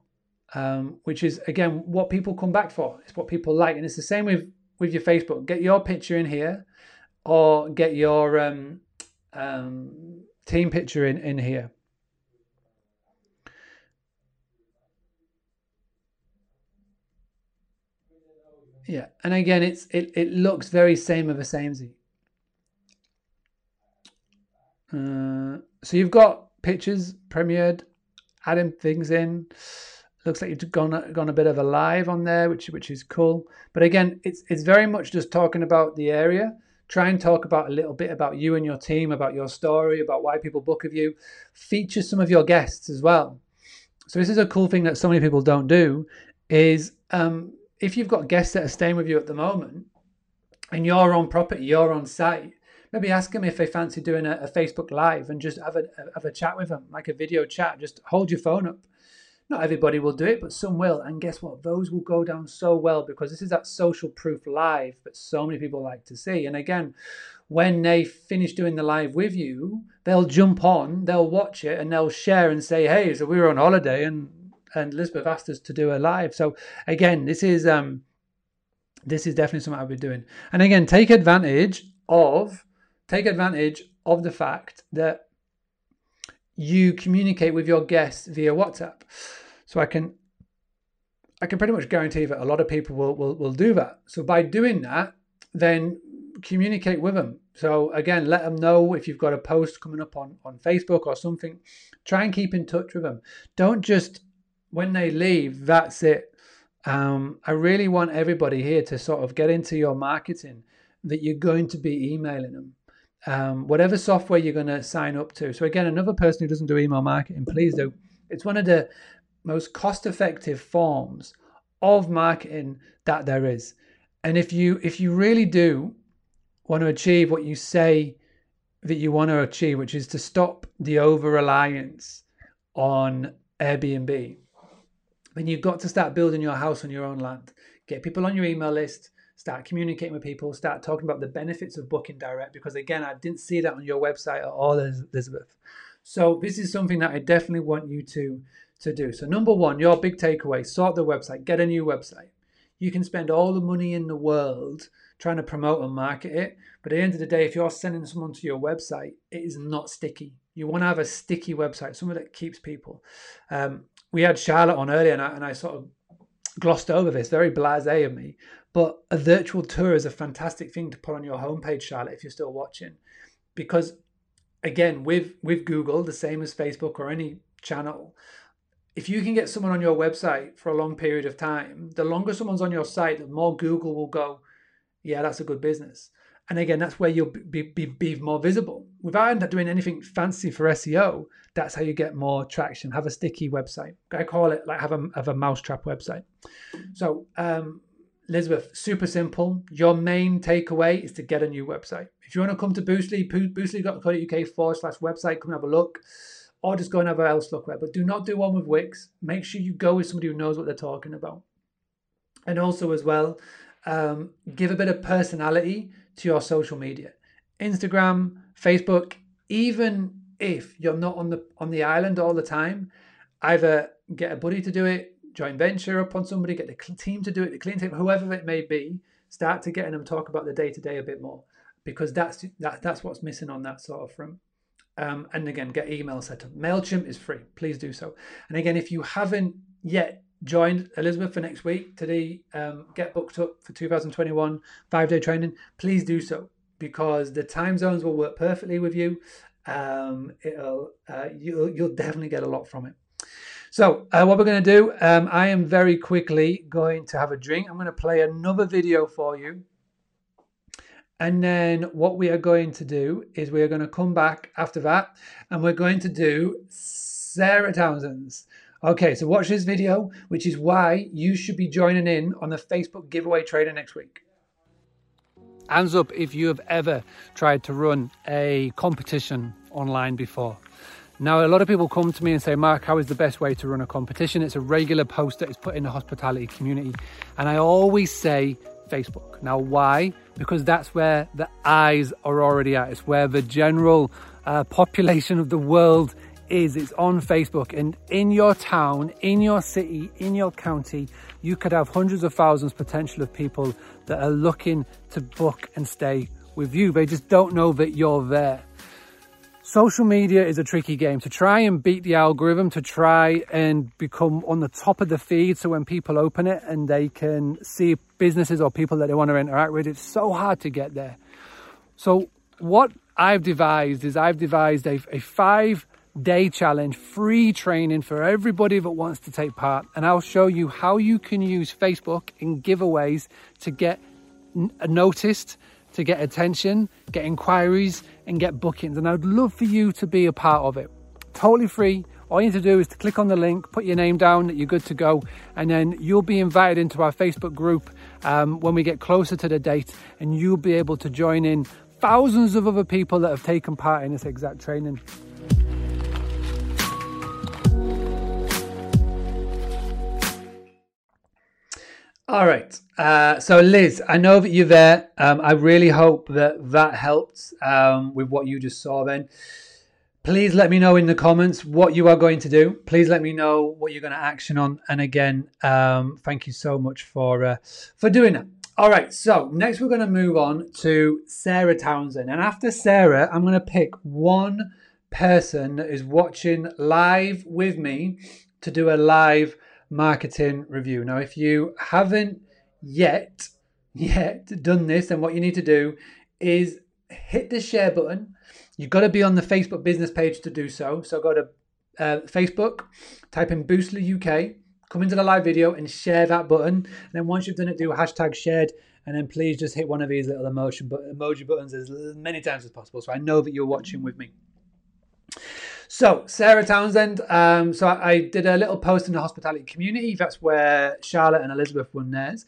um, which is again what people come back for. It's what people like, and it's the same with with your Facebook. Get your picture in here, or get your um, um, team picture in in here. Yeah, and again, it's it, it looks very same of a samey. Uh, so you've got pictures premiered, adding things in. Looks like you've gone gone a bit of a live on there, which which is cool. But again, it's it's very much just talking about the area. Try and talk about a little bit about you and your team, about your story, about why people book of you. Feature some of your guests as well. So this is a cool thing that so many people don't do. Is um, if you've got guests that are staying with you at the moment, and you're on property, you're on site, maybe ask them if they fancy doing a, a, Facebook Live and just have a have a chat with them, like a video chat. Just hold your phone up. Not everybody will do it, but some will. And guess what? Those will go down so well because this is that social proof live that so many people like to see. And again, when they finish doing the live with you, they'll jump on, they'll watch it, and they'll share and say, "Hey, so we were on holiday and and Elizabeth asked us to do a live." So again, this is um this is definitely something I'll be doing. And again, take advantage of take advantage of the fact that you communicate with your guests via WhatsApp. So I can I can pretty much guarantee that a lot of people will, will, will do that. So by doing that, then communicate with them. So again, let them know if you've got a post coming up on, on Facebook or something. Try and keep in touch with them. Don't just when they leave, that's it. Um, I really want everybody here to sort of get into your marketing that you're going to be emailing them um, whatever software you're going to sign up to. So again, another person who doesn't do email marketing, please do. It's one of the most cost-effective forms of marketing that there is. And if you if you really do want to achieve what you say that you want to achieve, which is to stop the over reliance on Airbnb, then you've got to start building your house on your own land. Get people on your email list, start communicating with people, start talking about the benefits of booking direct. Because again, I didn't see that on your website at all, Elizabeth. So this is something that I definitely want you to to do. So number one, your big takeaway: sort the website, get a new website. You can spend all the money in the world trying to promote and market it, but at the end of the day, if you're sending someone to your website, it is not sticky. You want to have a sticky website, something that keeps people. Um, we had Charlotte on earlier, and I, and I sort of glossed over this, very blasé of me. But a virtual tour is a fantastic thing to put on your homepage, Charlotte, if you're still watching, because again, with with Google, the same as Facebook or any channel, if you can get someone on your website for a long period of time, the longer someone's on your site, the more Google will go, yeah, that's a good business. And again, that's where you'll be, be, be more visible. Without doing anything fancy for SEO, that's how you get more traction. Have a sticky website. I call it like have a, have a mousetrap website. So um, Elizabeth, super simple. Your main takeaway is to get a new website. If you want to come to Boostly, boostly.co.uk forward slash website, come and have a look. Or just go and have a else look web. But do not do one with Wix. Make sure you go with somebody who knows what they're talking about. And also, as well, um, give a bit of personality to your social media. Instagram, Facebook, even if you're not on the on the island all the time, either get a buddy to do it, joint venture up on somebody, get the team to do it, the clean team, whoever it may be, start to getting them talk about the day to day a bit more because that's that, that's what's missing on that sort of front. Um, and again, get email set up. Mailchimp is free. Please do so. And again, if you haven't yet joined Elizabeth for next week today, um, get booked up for 2021 five day training. Please do so because the time zones will work perfectly with you. Um, it'll uh, you'll you'll definitely get a lot from it. So uh, what we're going to do, um, I am very quickly going to have a drink. I'm going to play another video for you. And then what we are going to do is we are going to come back after that and we're going to do Sarah Townsend's. Okay, so watch this video, which is why you should be joining in on the Facebook giveaway trader next week. Hands up if you have ever tried to run a competition online before. Now, a lot of people come to me and say, Mark, how is the best way to run a competition? It's a regular post that is put in the hospitality community. And I always say Facebook. Now, why? Because that's where the eyes are already at. It's where the general uh, population of the world is. It's on Facebook. And in your town, in your city, in your county, you could have hundreds of thousands potential of people that are looking to book and stay with you. They just don't know that you're there. Social media is a tricky game to try and beat the algorithm, to try and become on the top of the feed. So when people open it and they can see businesses or people that they want to interact with, it's so hard to get there. So what I've devised is I've devised a, a five day challenge, free training for everybody that wants to take part. And I'll show you how you can use Facebook in giveaways to get noticed, to get attention, get inquiries, and get bookings. And I'd love for you to be a part of it. Totally free. All you need to do is to click on the link, put your name down that you're good to go, and then you'll be invited into our Facebook group um, when we get closer to the date, and you'll be able to join in thousands of other people that have taken part in this exact training. All right. Uh, so, Liz, I know that you're there. Um, I really hope that that helped um, with what you just saw then. Please let me know in the comments what you are going to do. Please let me know what you're going to action on. And again, um, thank you so much for uh, for doing that. All right. So next we're going to move on to Sarah Townsend, and after Sarah, I'm going to pick one person that is watching live with me to do a live marketing review. Now, if you haven't yet yet done this, then what you need to do is hit the share button. You've got to be on the Facebook business page to do so. So go to uh, Facebook, type in Boostly UK, come into the live video and share that button. And then once you've done it, do hashtag shared. And then please just hit one of these little emotion but emoji buttons as many times as possible. So I know that you're watching with me. So, Sarah Townsend. Um, so, I, I, did a little post in the hospitality community. That's where Charlotte and Elizabeth won theirs.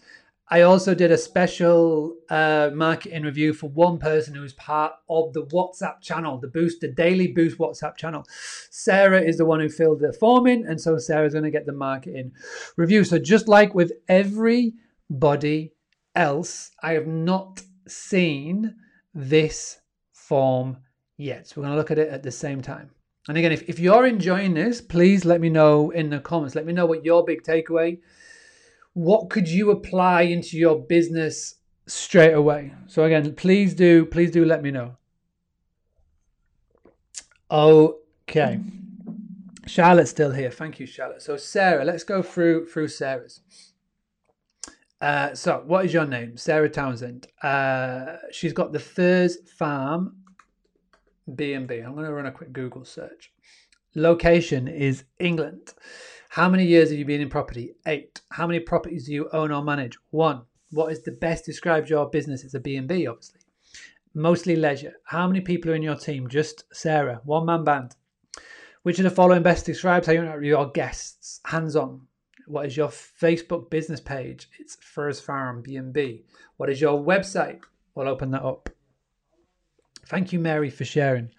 I also did a special uh, marketing review for one person who's part of the WhatsApp channel, the Boost, the Daily Boost WhatsApp channel. Sarah is the one who filled the form in, and so Sarah's going to get the marketing review. So, just like with everybody else, I have not seen this form yet. So, we're going to look at it at the same time. And again, if, if you're enjoying this, please let me know in the comments. Let me know what your big takeaway. What could you apply into your business straight away? So again, please do, please do let me know. Okay. Charlotte's still here. Thank you, Charlotte. So Sarah, let's go through through Sarah's. Uh, so, what is your name? Sarah Townsend. Uh, she's got the Thurs Farm B&B. I'm going to run a quick Google search. Location is England. How many years have you been in property? Eight. How many properties do you own or manage? One. What is the best describes your business? It's a B&B, obviously. Mostly leisure. How many people are in your team? Just Sarah. One man band. Which of the following best describes how you interact with your guests? Hands on. What is your Facebook business page? It's Thurs Farm B&B. What is your website? We'll open that up. Thank you, Mary, for sharing.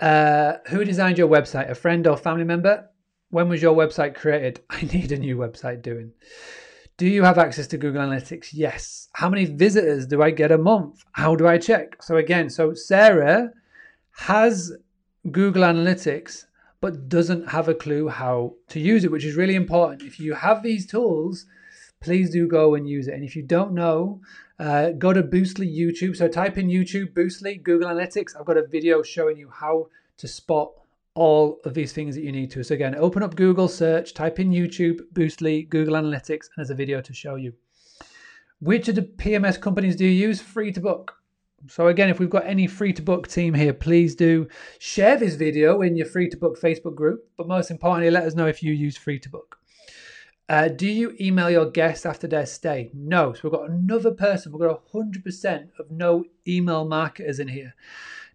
Uh, who designed your website? A friend or family member? When was your website created? I need a new website doing. Do you have access to Google Analytics? Yes. How many visitors do I get a month? How do I check? So again, so Sarah has Google Analytics but doesn't have a clue how to use it, which is really important. If you have these tools, please do go and use it. And if you don't know, uh, go to Boostly YouTube. So type in YouTube, Boostly, Google Analytics. I've got a video showing you how to spot all of these things that you need to. So again, open up Google search, type in YouTube, Boostly, Google Analytics, and there's a video to show you. Which of the PMS companies do you use? Free to book. So again, if we've got any free to book team here, please do share this video in your free to book Facebook group. But most importantly, let us know if you use free to book. Uh, do you email your guests after their stay? No. So we've got another person. We've got 100% of no email marketers in here.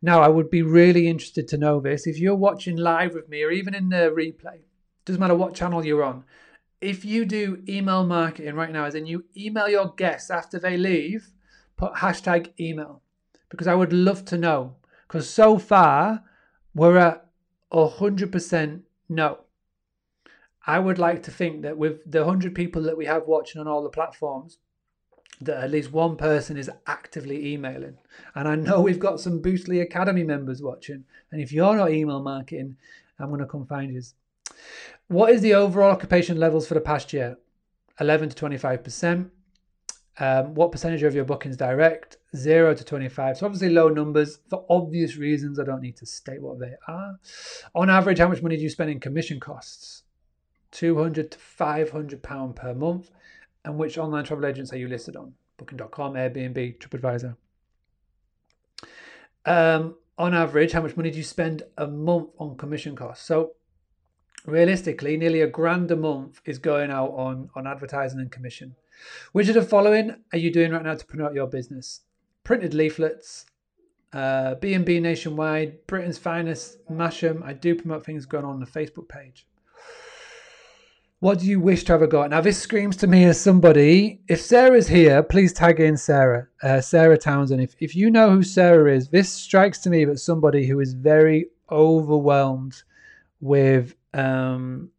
Now, I would be really interested to know this. If you're watching live with me or even in the replay, doesn't matter what channel you're on, if you do email marketing right now, as in you email your guests after they leave, put hashtag email because I would love to know. Because so far, we're at 100% no. I would like to think that with the 100 people that we have watching on all the platforms, that at least one person is actively emailing. And I know we've got some Boostly Academy members watching. And if you're not email marketing, I'm going to come find you. What is the overall occupation levels for the past year? 11 to 25%. Um, what percentage of your bookings direct? Zero to 25. So obviously low numbers for obvious reasons. I don't need to state what they are. On average, how much money do you spend in commission costs? 200 to 500 pound per month. And which online travel agents are you listed on? Booking.com, Airbnb, TripAdvisor. Um, on average, how much money do you spend a month on commission costs? So realistically, nearly a grand a month is going out on, on advertising and commission. Which of the following are you doing right now to promote your business? Printed leaflets, uh, B&B Nationwide, Britain's Finest, Masham. I do promote things going on, on the Facebook page. What do you wish to have a go at? Now, this screams to me as somebody. If Sarah's here, please tag in Sarah, uh, Sarah Townsend. If, if you know who Sarah is, this strikes to me as somebody who is very overwhelmed with um,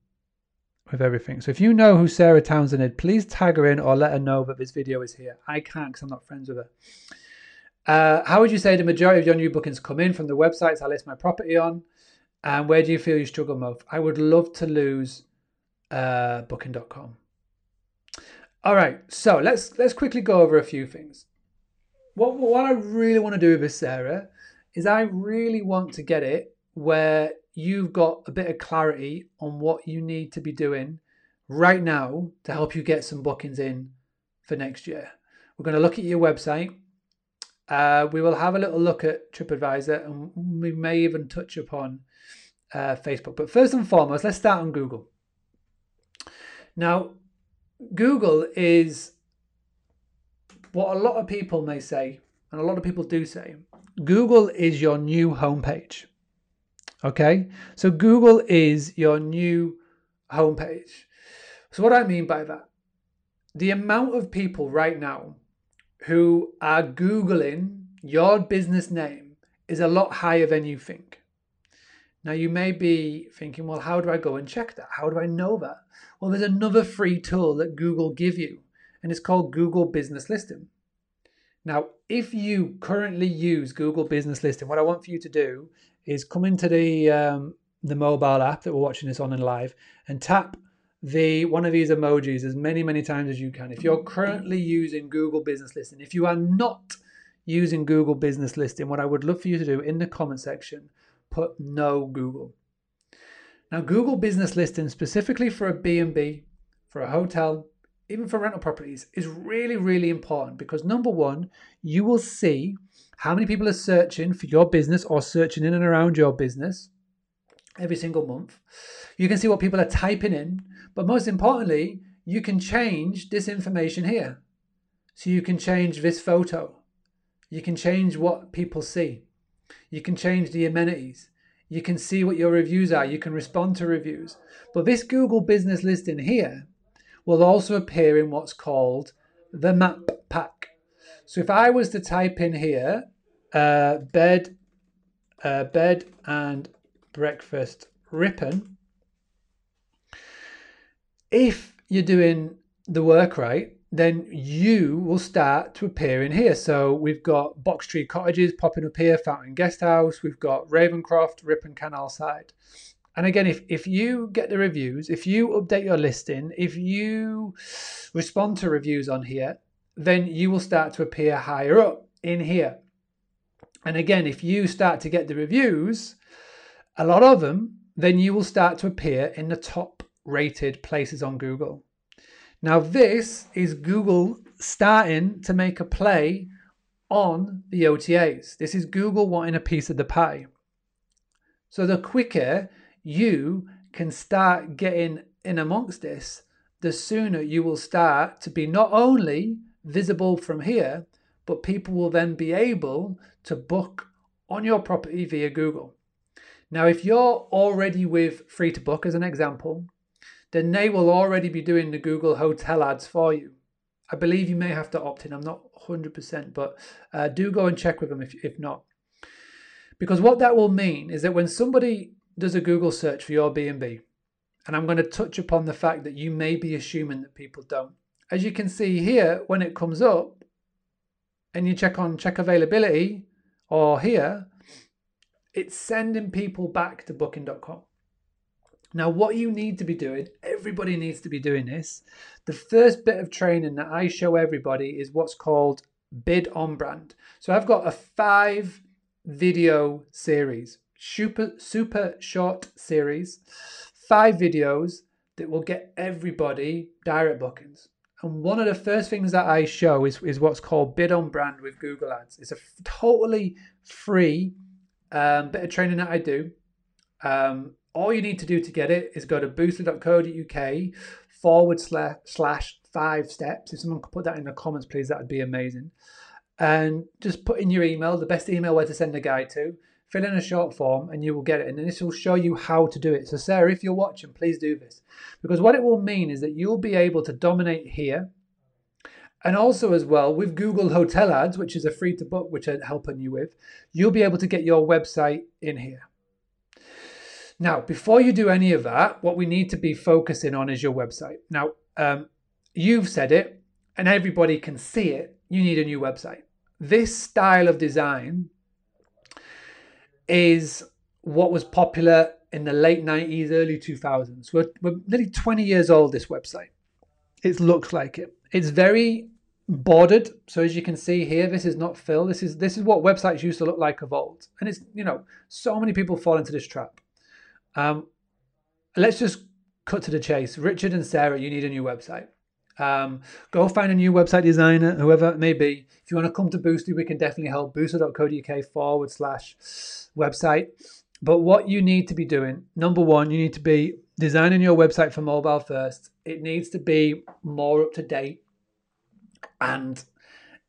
with everything. So if you know who Sarah Townsend is, please tag her in or let her know that this video is here. I can't because I'm not friends with her. Uh, how would you say the majority of your new bookings come in from the websites I list my property on? And where do you feel you struggle most? I would love to lose uh, booking.com. All right, so let's let's quickly go over a few things. What what I really want to do with this, Sarah, is I really want to get it where you've got a bit of clarity on what you need to be doing right now to help you get some bookings in for next year. We're going to look at your website. Uh, we will have a little look at TripAdvisor and we may even touch upon uh, Facebook. But first and foremost, let's start on Google. Now, Google is what a lot of people may say, and a lot of people do say Google is your new homepage. Okay, so Google is your new homepage. So, what I mean by that, the amount of people right now who are Googling your business name is a lot higher than you think. Now, you may be thinking, well, how do I go and check that? How do I know that? Well, there's another free tool that Google give you, and it's called Google Business Listing. Now, if you currently use Google Business Listing, what I want for you to do is come into the um, the mobile app that we're watching this on in live and tap the one of these emojis as many many times as you can. If you're currently using Google Business Listing, if you are not using Google Business Listing, what I would love for you to do in the comment section, put no Google. Now, Google Business Listing specifically for a B&B, for a hotel, even for rental properties is really really important because number 1, you will see how many people are searching for your business or searching in and around your business every single month. You can see what people are typing in, but most importantly, you can change this information here. So you can change this photo. You can change what people see. You can change the amenities. You can see what your reviews are. You can respond to reviews. But this Google business listing here will also appear in what's called the map pack. So if I was to type in here, uh, bed, uh, bed and breakfast Ripon, if you're doing the work right, then you will start to appear in here. So we've got Box Tree Cottages popping up here, Fountain Guest House, we've got Ravencroft, Ripon Canal Side. And again, if, if you get the reviews, if you update your listing, if you respond to reviews on here, then you will start to appear higher up in here. And again, if you start to get the reviews, a lot of them, then you will start to appear in the top rated places on Google. Now, this is Google starting to make a play on the OTAs. This is Google wanting a piece of the pie. So, the quicker you can start getting in amongst this, the sooner you will start to be not only visible from here, but people will then be able to book on your property via Google. Now, if you're already with Free to Book as an example, then they will already be doing the Google hotel ads for you. I believe you may have to opt in. I'm not 100%, but uh, do go and check with them if, if not. Because what that will mean is that when somebody does a Google search for your B&B, and I'm going to touch upon the fact that you may be assuming that people don't. As you can see here, when it comes up and you check on check availability or here, it's sending people back to booking.com. Now, what you need to be doing, everybody needs to be doing this. The first bit of training that I show everybody is what's called bid on brand. So I've got a five video series, super, super short series, five videos that will get everybody direct bookings. And one of the first things that I show is, is what's called bid on brand with Google Ads. It's a totally free um, bit of training that I do. Um, all you need to do to get it is go to boostly.co.uk forward slash, slash five steps. If someone could put that in the comments, please, that would be amazing. And just put in your email, the best email where to send a guide to, fill in a short form, and you will get it. And this will show you how to do it. So, Sarah, if you're watching, please do this. Because what it will mean is that you'll be able to dominate here. And also, as well, with Google Hotel Ads, which is a free to book, which I'm helping you with, you'll be able to get your website in here. Now, before you do any of that, what we need to be focusing on is your website. Now, um, you've said it, and everybody can see it. You need a new website. This style of design is what was popular in the late 90s, early 2000s. We're, we're nearly 20 years old, this website. It looks like it. It's very bordered. So as you can see here, this is not fill. This is this is what websites used to look like of old. And it's, you know, so many people fall into this trap. Um, let's just cut to the chase. Richard and Sarah, you need a new website. Um, go find a new website designer, whoever it may be. If you want to come to Boostly, we can definitely help. Boostly.co.uk forward slash website. But what you need to be doing, number one, you need to be designing your website for mobile first. It needs to be more up to date. And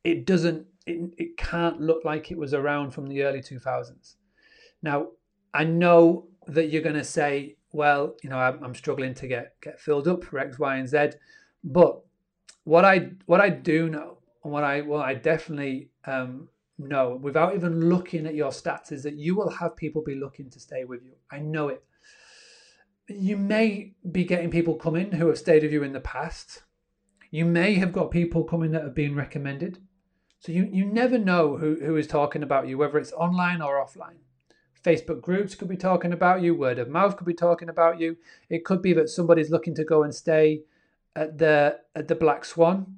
it doesn't, it, it can't look like it was around from the early 2000s. Now, I know that you're going to say, well, you know, I'm, I'm, struggling to get get filled up for X, Y, and Z. But what I what I do know, and what I well, I definitely um, know, without even looking at your stats, is that you will have people be looking to stay with you. I know it. You may be getting people coming who have stayed with you in the past. You may have got people coming that have been recommended. So you, you never know who, who is talking about you, whether it's online or offline. Facebook groups could be talking about you, word of mouth could be talking about you. It could be that somebody's looking to go and stay at the at the Black Swan,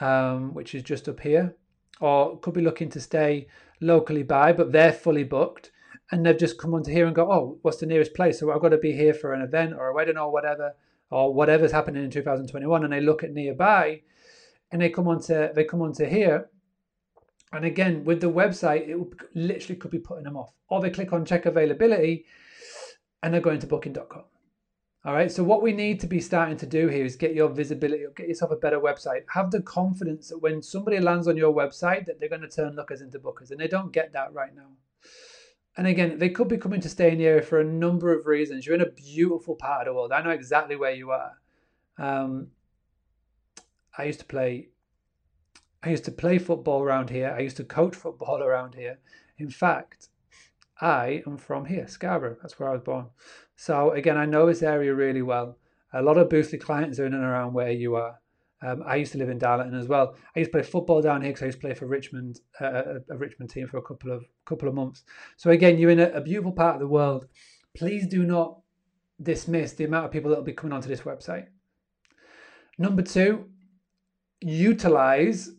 um, which is just up here, or could be looking to stay locally by, but they're fully booked, and they've just come onto here and go, oh, what's the nearest place? So I've got to be here for an event or a wedding or whatever, or whatever's happening in 2021, and they look at nearby, and they come onto they come onto here and again, with the website, it literally could be putting them off. Or they click on check availability and they're going to booking.com. All right. So what we need to be starting to do here is get your visibility, get yourself a better website. Have the confidence that when somebody lands on your website, that they're going to turn lookers into bookers, and they don't get that right now. And again, they could be coming to stay in the area for a number of reasons. You're in a beautiful part of the world. I know exactly where you are. Um, I used to play I used to play football around here. I used to coach football around here. In fact, I am from here, Scarborough. That's where I was born. So again, I know this area really well. A lot of Boostly clients are in and around where you are. Um, I used to live in Darlington as well. I used to play football down here because I used to play for Richmond, uh, a, a, Richmond team for a couple of couple of months. So again, you're in a, a beautiful part of the world. Please do not dismiss the amount of people that will be coming onto this website. Number two, utilize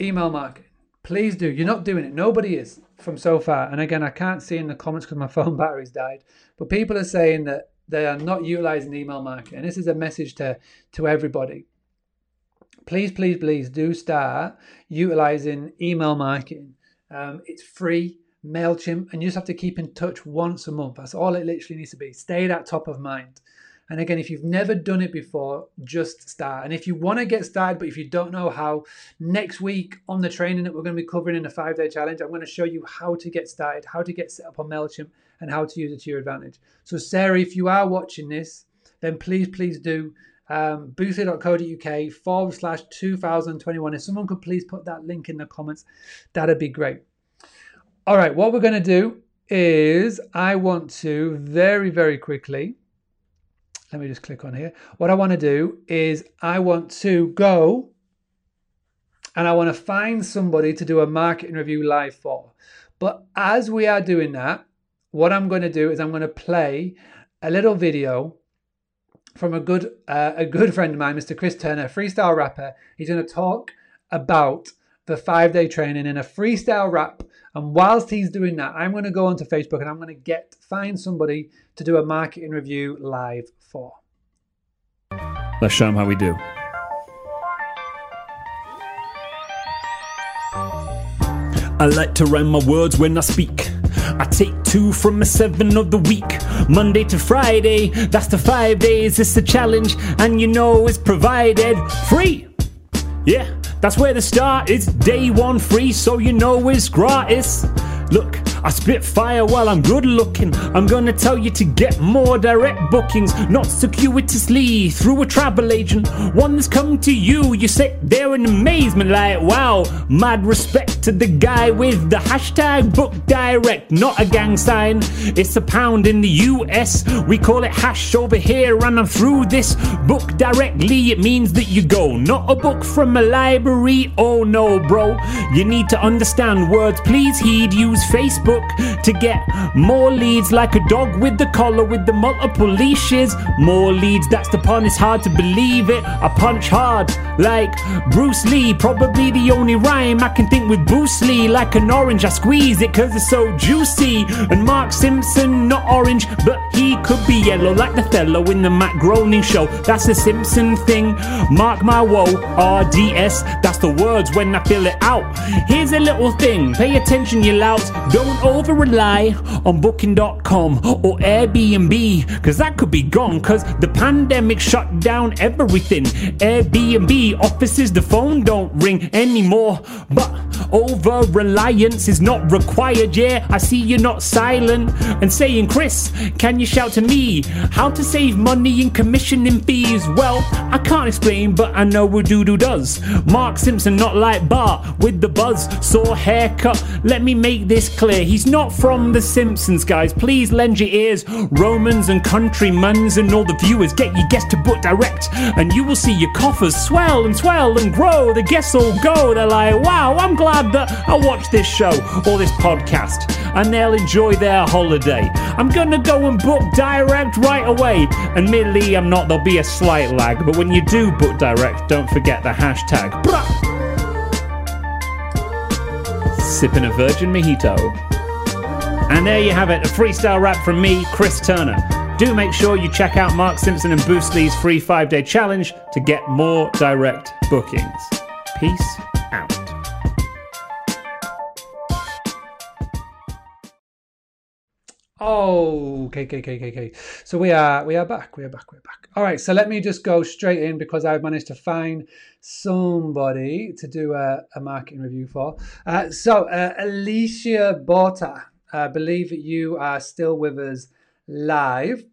email marketing. Please do. You're not doing it. Nobody is from so far. And again, I can't see in the comments because my phone battery's died. But people are saying that they are not utilizing email marketing. And this is a message to, to everybody. Please, please, please do start utilizing email marketing. Um, it's free. MailChimp, and you just have to keep in touch once a month. That's all it literally needs to be. Stay that top of mind. And again, if you've never done it before, just start. And if you want to get started, but if you don't know how, next week on the training that we're going to be covering in the five day challenge, I'm going to show you how to get started, how to get set up on MailChimp, and how to use it to your advantage. So, Sarah, if you are watching this, then please, please do um, boostly.co.uk forward slash 2021. If someone could please put that link in the comments, that'd be great. All right, what we're going to do is I want to very, very quickly let me just click on here. What I want to do is I want to go and I want to find somebody to do a marketing review live for. But as we are doing that, what I'm going to do is I'm going to play a little video from a good uh, a good friend of mine, Mr. Chris Turner, freestyle rapper. He's going to talk about the five day training in a freestyle rap. And whilst he's doing that, I'm going to go onto Facebook and I'm going to get find somebody to do a marketing review live Let's show them how we do. I like to rhyme my words when I speak. I take two from a seven of the week. Monday to Friday, that's the five days. It's a challenge, and you know it's provided free. Yeah, that's where the start is. Day one free, so you know it's gratis. Look, I spit fire while I'm good looking. I'm gonna tell you to get more direct bookings, not circuitously through a travel agent. One that's come to you, you sit there in amazement, like, wow, mad respect to the guy with the hashtag book direct, not a gang sign. It's a pound in the US, we call it hash over here, and I'm through this book directly. It means that you go, not a book from a library. Oh no, bro, you need to understand words, please heed, use Facebook to get more leads like a dog with the collar with the multiple leashes. More leads, that's the pun, it's hard to believe it. I punch hard like Bruce Lee, probably the only rhyme I can think with Bruce Lee. Like an orange, I squeeze it cause it's so juicy. And Mark Simpson, not orange, but he could be yellow like the fellow in the Matt Groening show. That's a Simpson thing. Mark my woe, RDS, that's the words when I fill it out. Here's a little thing, pay attention, you louts. Don't over rely on booking.com or Airbnb, cause that could be gone, cause the pandemic shut down everything. Airbnb offices, the phone don't ring anymore, but over reliance is not required. Yeah, I see you're not silent and saying, Chris, can you shout to me how to save money in commissioning fees? Well, I can't explain, but I know what Doodoo does. Mark Simpson, not like Bart with the buzz saw haircut. Let me make this clear. He's not from The Simpsons, guys. Please lend your ears. Romans and countrymans and all the viewers, get your guests to book direct, and you will see your coffers swell and swell and grow. The guests all go. They're like, wow, I'm glad that I watched this show or this podcast, and they'll enjoy their holiday. I'm gonna go and book direct right away. Admittedly, I'm not, there'll be a slight lag, but when you do book direct, don't forget the hashtag. Sipping a virgin mojito. And there you have it, a freestyle rap from me, Chris Turner. Do make sure you check out Mark Simpson and Bruce Lee's free five day challenge to get more direct bookings. Peace out. Oh, okay, okay, okay, okay, okay. So we are we are back. We are back. We're back. All right. So let me just go straight in because I've managed to find somebody to do a, a marketing review for. Uh, so uh, Alicia Borta, I believe you are still with us live.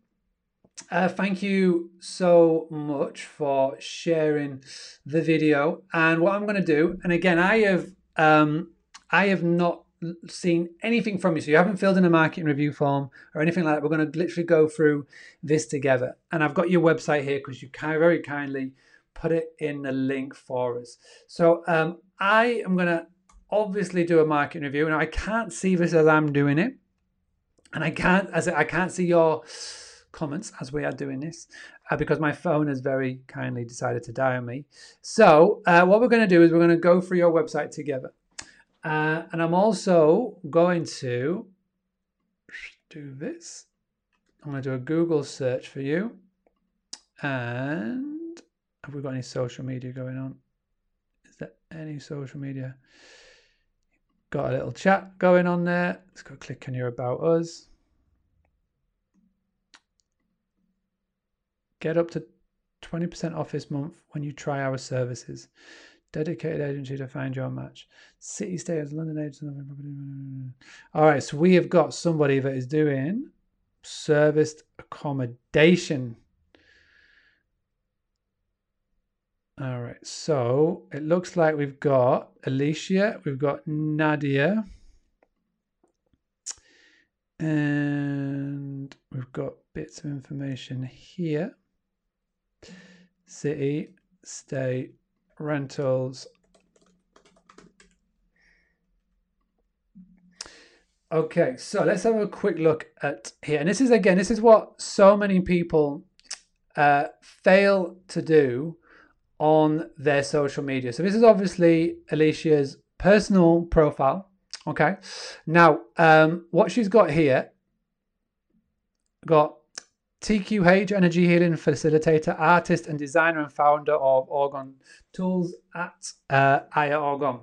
Uh, thank you so much for sharing the video. And what I'm going to do, and again, I have um, I have not seen anything from you, so you haven't filled in a marketing review form or anything like that. We're going to literally go through this together, and I've got your website here because you very kindly put it in the link for us. So um, I am going to obviously do a market review, and I can't see this as I'm doing it, and I can't as I can't see your comments as we are doing this uh, because my phone has very kindly decided to die on me. So uh, what we're going to do is we're going to go through your website together. Uh, and I'm also going to do this. I'm going to do a Google search for you. And have we got any social media going on? Is there any social media? Got a little chat going on there. Let's go click on your About Us. Get up to 20% off this month when you try our services. Dedicated agency to find your match. City stays, London agency. All right, so we have got somebody that is doing serviced accommodation. All right, so it looks like we've got Alicia, we've got Nadia, and we've got bits of information here. City, state, rentals. Okay, so let's have a quick look at here. And this is again, this is what so many people uh, fail to do on their social media. So this is obviously Alicia's personal profile. Okay, now um, what she's got here got TQH, energy healing facilitator, artist and designer and founder of Orgone Tools at uh, Aya Orgone.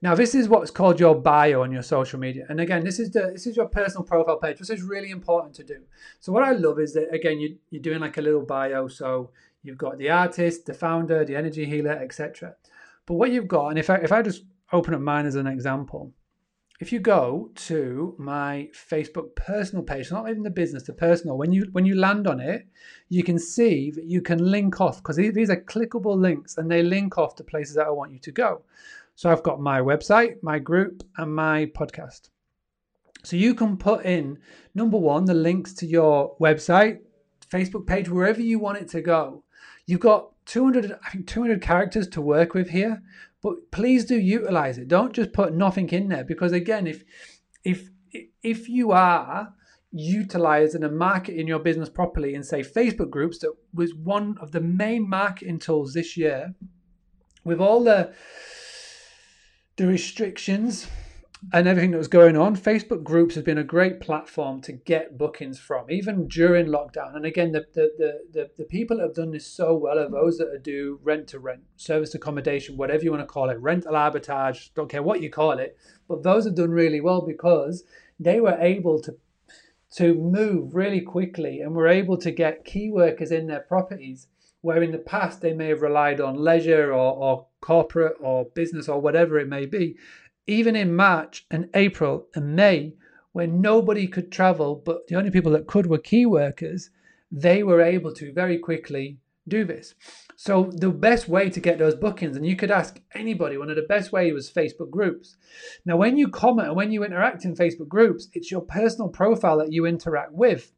Now, this is what's called your bio on your social media. And again, this is the this is your personal profile page. This is really important to do. So what I love is that again, you, you're doing like a little bio. So you've got the artist, the founder, the energy healer, etc. But what you've got, and if I if I just open up mine as an example, if you go to my Facebook personal page, not even the business, the personal, when you when you land on it, you can see that you can link off because these are clickable links and they link off to places that I want you to go. So I've got my website, my group, and my podcast. So you can put in number one the links to your website, Facebook page, wherever you want it to go. You've got 200, I think 200 characters to work with here, but please do utilize it. Don't just put nothing in there because again, if if if you are utilizing and marketing your business properly and say Facebook groups that was one of the main marketing tools this year with all the the restrictions and everything that was going on, Facebook groups has been a great platform to get bookings from, even during lockdown. And again, the the the, the, people that have done this so well are those that do rent to rent, service accommodation, whatever you want to call it, rental arbitrage, don't care what you call it. But those have done really well because they were able to to move really quickly and were able to get key workers in their properties where in the past they may have relied on leisure or, or corporate or business or whatever it may be even in March and April and May, when nobody could travel, but the only people that could were key workers, they were able to very quickly do this. So the best way to get those bookings, and you could ask anybody, one of the best ways was Facebook groups. Now, when you comment and when you interact in Facebook groups, it's your personal profile that you interact with.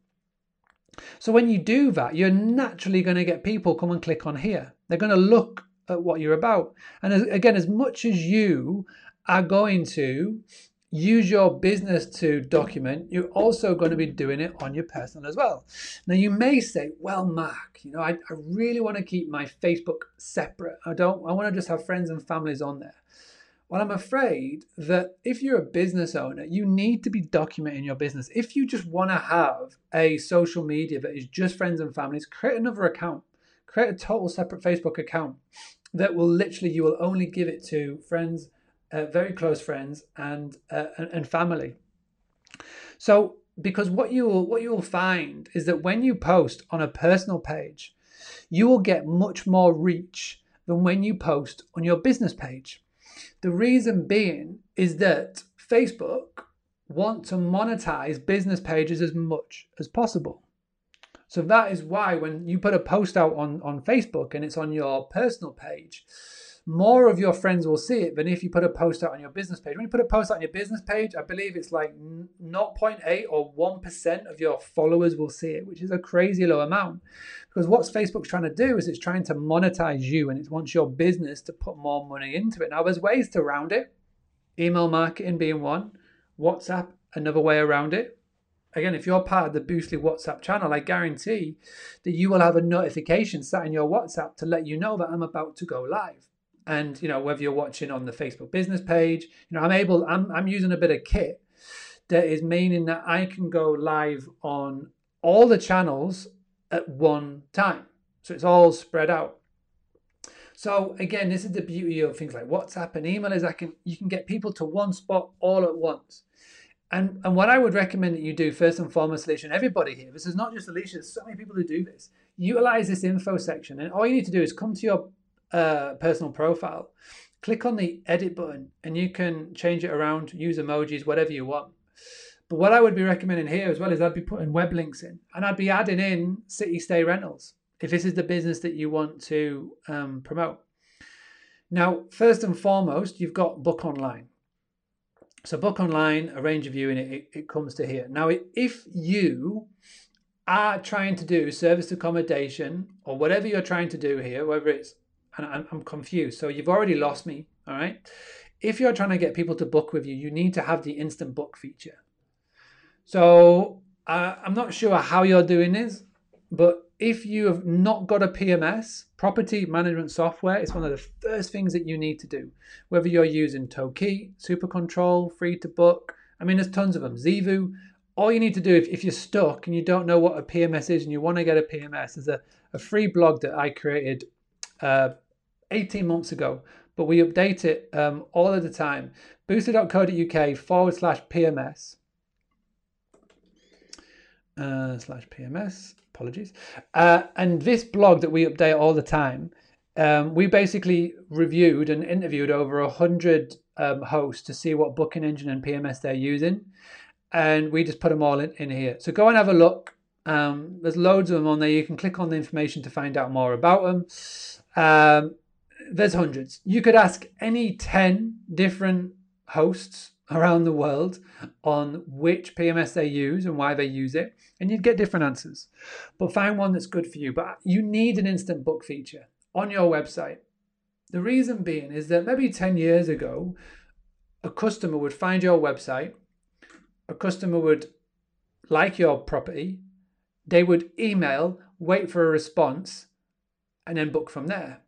So when you do that, you're naturally going to get people come and click on here. They're going to look at what you're about. And as, again, as much as you are going to use your business to document, you're also going to be doing it on your personal as well. Now, you may say, well, Mark, you know, I, I really want to keep my Facebook separate. I don't, I want to just have friends and families on there. Well, I'm afraid that if you're a business owner, you need to be documenting your business. If you just want to have a social media that is just friends and families, create another account, create a total separate Facebook account that will literally, you will only give it to friends uh, very close friends and, uh, and family. So because what you will what you will find is that when you post on a personal page, you will get much more reach than when you post on your business page. The reason being is that Facebook want to monetize business pages as much as possible. So that is why when you put a post out on, on Facebook and it's on your personal page, more of your friends will see it than if you put a post out on your business page. When you put a post out on your business page, I believe it's like 0.8 or 1% of your followers will see it, which is a crazy low amount. Because what Facebook's trying to do is it's trying to monetize you and it wants your business to put more money into it. Now, there's ways to round it, email marketing being one, WhatsApp, another way around it. Again, if you're part of the Boostly WhatsApp channel, I guarantee that you will have a notification set in your WhatsApp to let you know that I'm about to go live and you know whether you're watching on the facebook business page you know i'm able i'm, I'm using a bit of kit that is meaning that i can go live on all the channels at one time. So it's all spread out. So again this is the beauty of things like whatsapp and email is i can you can get people to one spot all at once. And and what i would recommend that you do first and foremost alicia and everybody here this is not just alicia there's so many people who do this. Utilize this info section and all you need to do is come to your uh, personal profile, click on the edit button and you can change it around, use emojis, whatever you want. But what I would be recommending here as well is I'd be putting web links in and I'd be adding in city stay rentals if this is the business that you want to um, promote. Now, first and foremost, you've got Book Online. So, Book Online, a range of you, and it, it, it comes to here. Now, if you are trying to do service accommodation or whatever you're trying to do here, whether it's and I'm, confused. So you've already lost me. All right. If you're trying to get people to book with you, you need to have the instant book feature. So uh, I'm not sure how you're doing this, but if you have not got a PMS, property management software, it's one of the first things that you need to do. Whether you're using Toki, Super Control, Free to Book, I mean, there's tons of them. Zeevou. All you need to do if, if you're stuck and you don't know what a PMS is and you want to get a PMS, there's a, a free blog that I created uh, 18 months ago, but we update it um, all of the time. Boostly.co.uk forward slash PMS. Uh, slash PMS. Apologies. Uh, and this blog that we update all the time, um, we basically reviewed and interviewed over a hundred um, hosts to see what booking engine and PMS they're using, and we just put them all in, in here. So go and have a look. Um, there's loads of them on there. You can click on the information to find out more about them. There's hundreds. You could ask any 10 different hosts around the world on which PMS they use and why they use it, and you'd get different answers. But find one that's good for you. But you need an instant book feature on your website. The reason being is that maybe 10 years ago, a customer would find your website, a customer would like your property, they would email, wait for a response, and then book from there.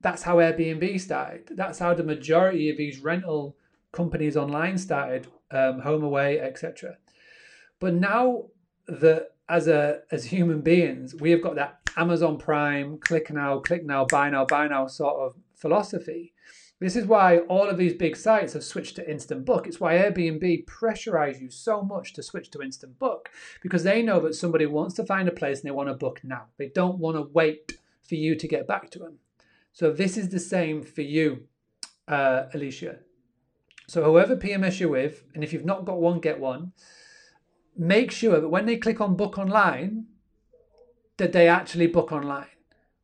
That's how Airbnb started. That's how the majority of these rental companies online started, um, HomeAway, etc. But now that as a as human beings, we have got that Amazon Prime, click now, click now, buy now, buy now sort of philosophy. This is why all of these big sites have switched to instant book. It's why Airbnb pressurize you so much to switch to instant book because they know that somebody wants to find a place and they want to book now. They don't want to wait for you to get back to them. So this is the same for you, uh, Alicia. So whoever PMS you're with, and if you've not got one, get one. Make sure that when they click on book online, that they actually book online.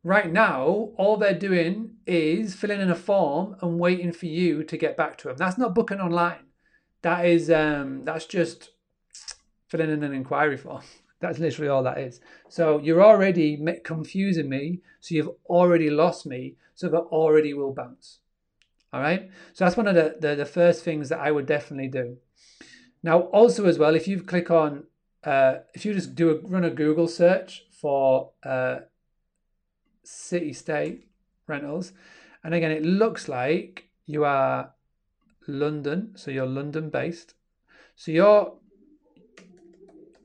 Right now, all they're doing is filling in a form and waiting for you to get back to them. That's not booking online. That is um, that's just filling in an inquiry form. That's literally all that is. So you're already confusing me. So you've already lost me. So that already will bounce. All right. So that's one of the, the, the first things that I would definitely do. Now, also as well, if you click on, uh, if you just do a run a Google search for uh, city state rentals, and again, it looks like you are London, so you're London based. So your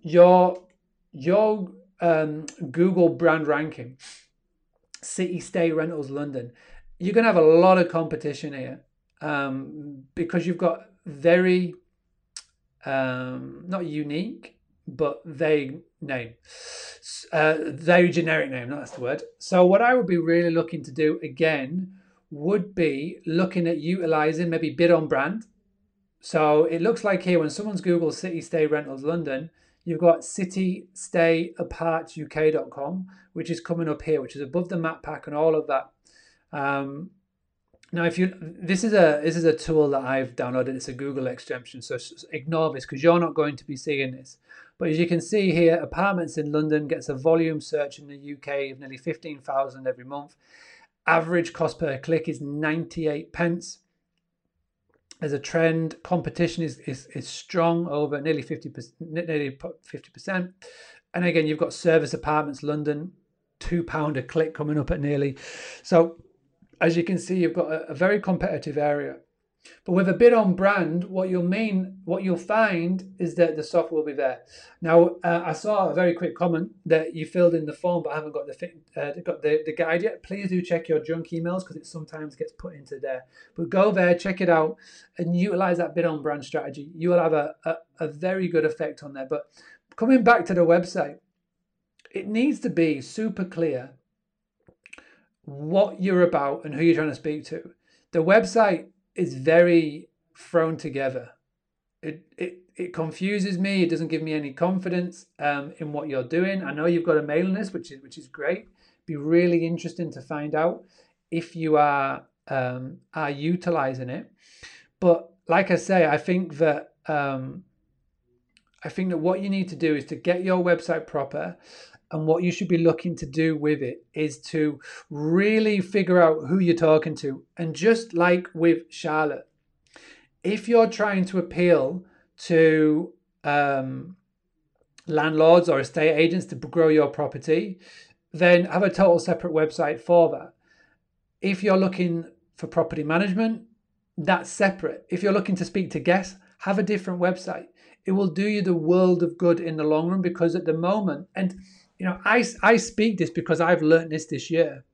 your your um, Google brand ranking, city state rentals London you're going to have a lot of competition here um, because you've got very um, not unique but vague name uh, very generic name that's the word. So what i would be really looking to do again would be looking at utilizing maybe bid on brand. So it looks like here when someone's google city stay rentals london you've got citystayapart.uk.com which is coming up here which is above the map pack and all of that um, now, if you this is a this is a tool that I've downloaded. It's a Google extension, so ignore this because you're not going to be seeing this. But as you can see here, apartments in London gets a volume search in the UK of nearly fifteen thousand every month. Average cost per click is ninety eight pence. As a trend, competition is, is, is strong over nearly 50%, nearly 50%. And again, you've got service apartments, London, £2 a click coming up at nearly. So as you can see, you've got a, a very competitive area. But with a bid on brand, what you'll mean, what you'll find is that the software will be there. Now, uh, I saw a very quick comment that you filled in the form, but I haven't got the uh, got the, the guide yet. Please do check your junk emails because it sometimes gets put into there. But go there, check it out, and utilize that bid on brand strategy. You will have a, a, a very good effect on there. But coming back to the website, it needs to be super clear what you're about and who you're trying to speak to. The website is very thrown together. It it it confuses me. It doesn't give me any confidence um, in what you're doing. I know you've got a mailing list, which is which is great. Be really interesting to find out if you are um, are utilizing it. But like I say, I think that um, I think that what you need to do is to get your website proper and what you should be looking to do with it is to really figure out who you're talking to. And just like with Charlotte, if you're trying to appeal to um, landlords or estate agents to grow your property, then have a total separate website for that. If you're looking for property management, that's separate. If you're looking to speak to guests, have a different website. It will do you the world of good in the long run because at the moment, and you know, I, I speak this because I've learned this this year.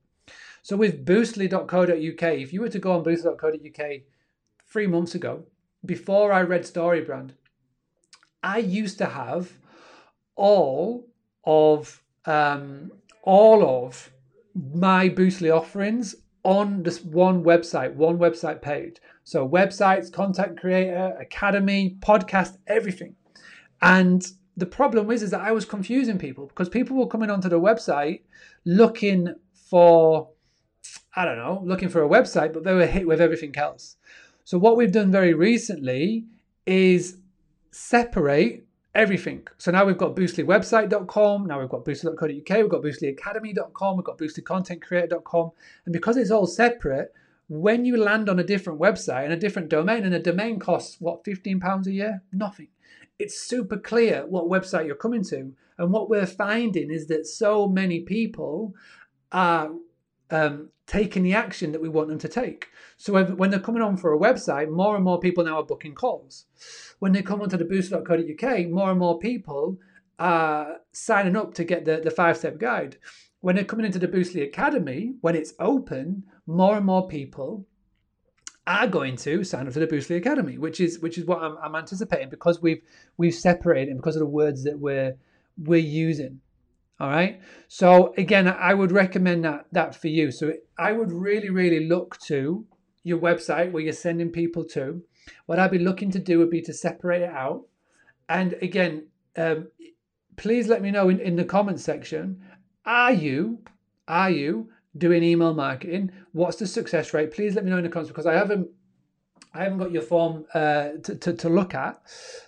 So with boostly.co.uk, if you were to go on boostly.co.uk three months ago, before I read StoryBrand, I used to have all of um, all of my Boostly offerings on this one website, one website page. So websites, content creator, academy, podcast, everything. And the problem is, is that I was confusing people because people were coming onto the website looking for, I don't know, looking for a website, but they were hit with everything else. So what we've done very recently is separate everything. So now we've got boostlywebsite.com, now we've got boostly.co.uk, we've got boostlyacademy.com, we've got boostlycontentcreator.com. And because it's all separate, when you land on a different website and a different domain, and a domain costs what, £15 a year? Nothing. It's super clear what website you're coming to. And what we're finding is that so many people are um, taking the action that we want them to take. So when they're coming on for a website, more and more people now are booking calls. When they come onto the boost.co.uk, more and more people are signing up to get the, the five step guide. When they're coming into the Boostly Academy, when it's open, more and more people are going to sign up to the Boostly Academy, which is which is what I'm, I'm anticipating because we've we've separated because of the words that we're we're using. All right. So again, I would recommend that that for you. So I would really, really look to your website where you're sending people to. What I'd be looking to do would be to separate it out. And again, um, please let me know in, in the comment section. Are you are you doing email marketing? What's the success rate? Please let me know in the comments because I haven't I haven't got your form uh, to, to, to, look at.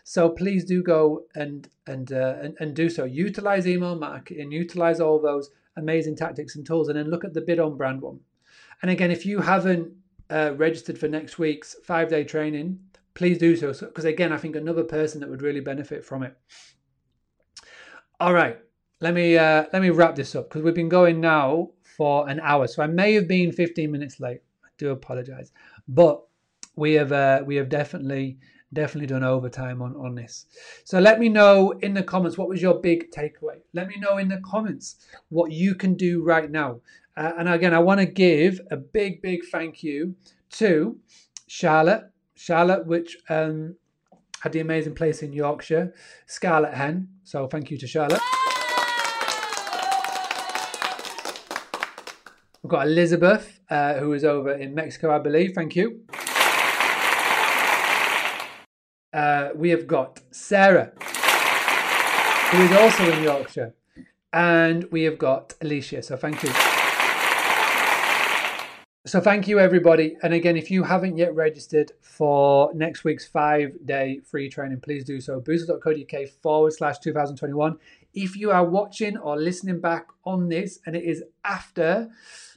So please do go and and, uh, and and do so. Utilize email marketing, utilize all those amazing tactics and tools, and then look at the bid on brand one. And again, if you haven't uh, registered for next week's five day training, please do so. Because again, I think another person that would really benefit from it. All right, let me uh, let me wrap this up because we've been going now for an hour, so I may have been 15 minutes late. I do apologize, but we have uh, we have definitely definitely done overtime on on this. So let me know in the comments what was your big takeaway. Let me know in the comments what you can do right now. Uh, and again, I want to give a big big thank you to Charlotte, Charlotte, which um, had the amazing place in Yorkshire, Scarlet Hen. So thank you to Charlotte. We've got Elizabeth, uh, who is over in Mexico, I believe. Thank you. uh, we have got Sarah, who is also in Yorkshire, and we have got Alicia. So thank you. So thank you, everybody. And again, if you haven't yet registered for next week's five-day free training, please do so. Boostly.co.uk forward slash 2021. If you are watching or listening back on this and it is after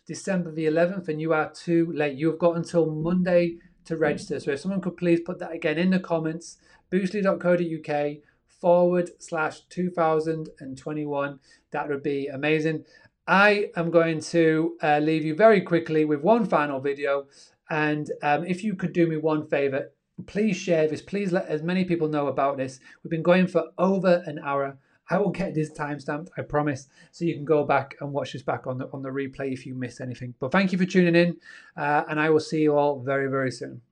December the 11th and you are too late, you have got until Monday to register. So if someone could please put that again in the comments, boostly.co.uk forward slash 2021, that would be amazing. I am going to uh, leave you very quickly with one final video. And um, if you could do me one favor, please share this. Please let as many people know about this. We've been going for over an hour. I will get this timestamped, I promise, so you can go back and watch this back on the on the replay if you missed anything. But thank you for tuning in, uh, and I will see you all very very soon.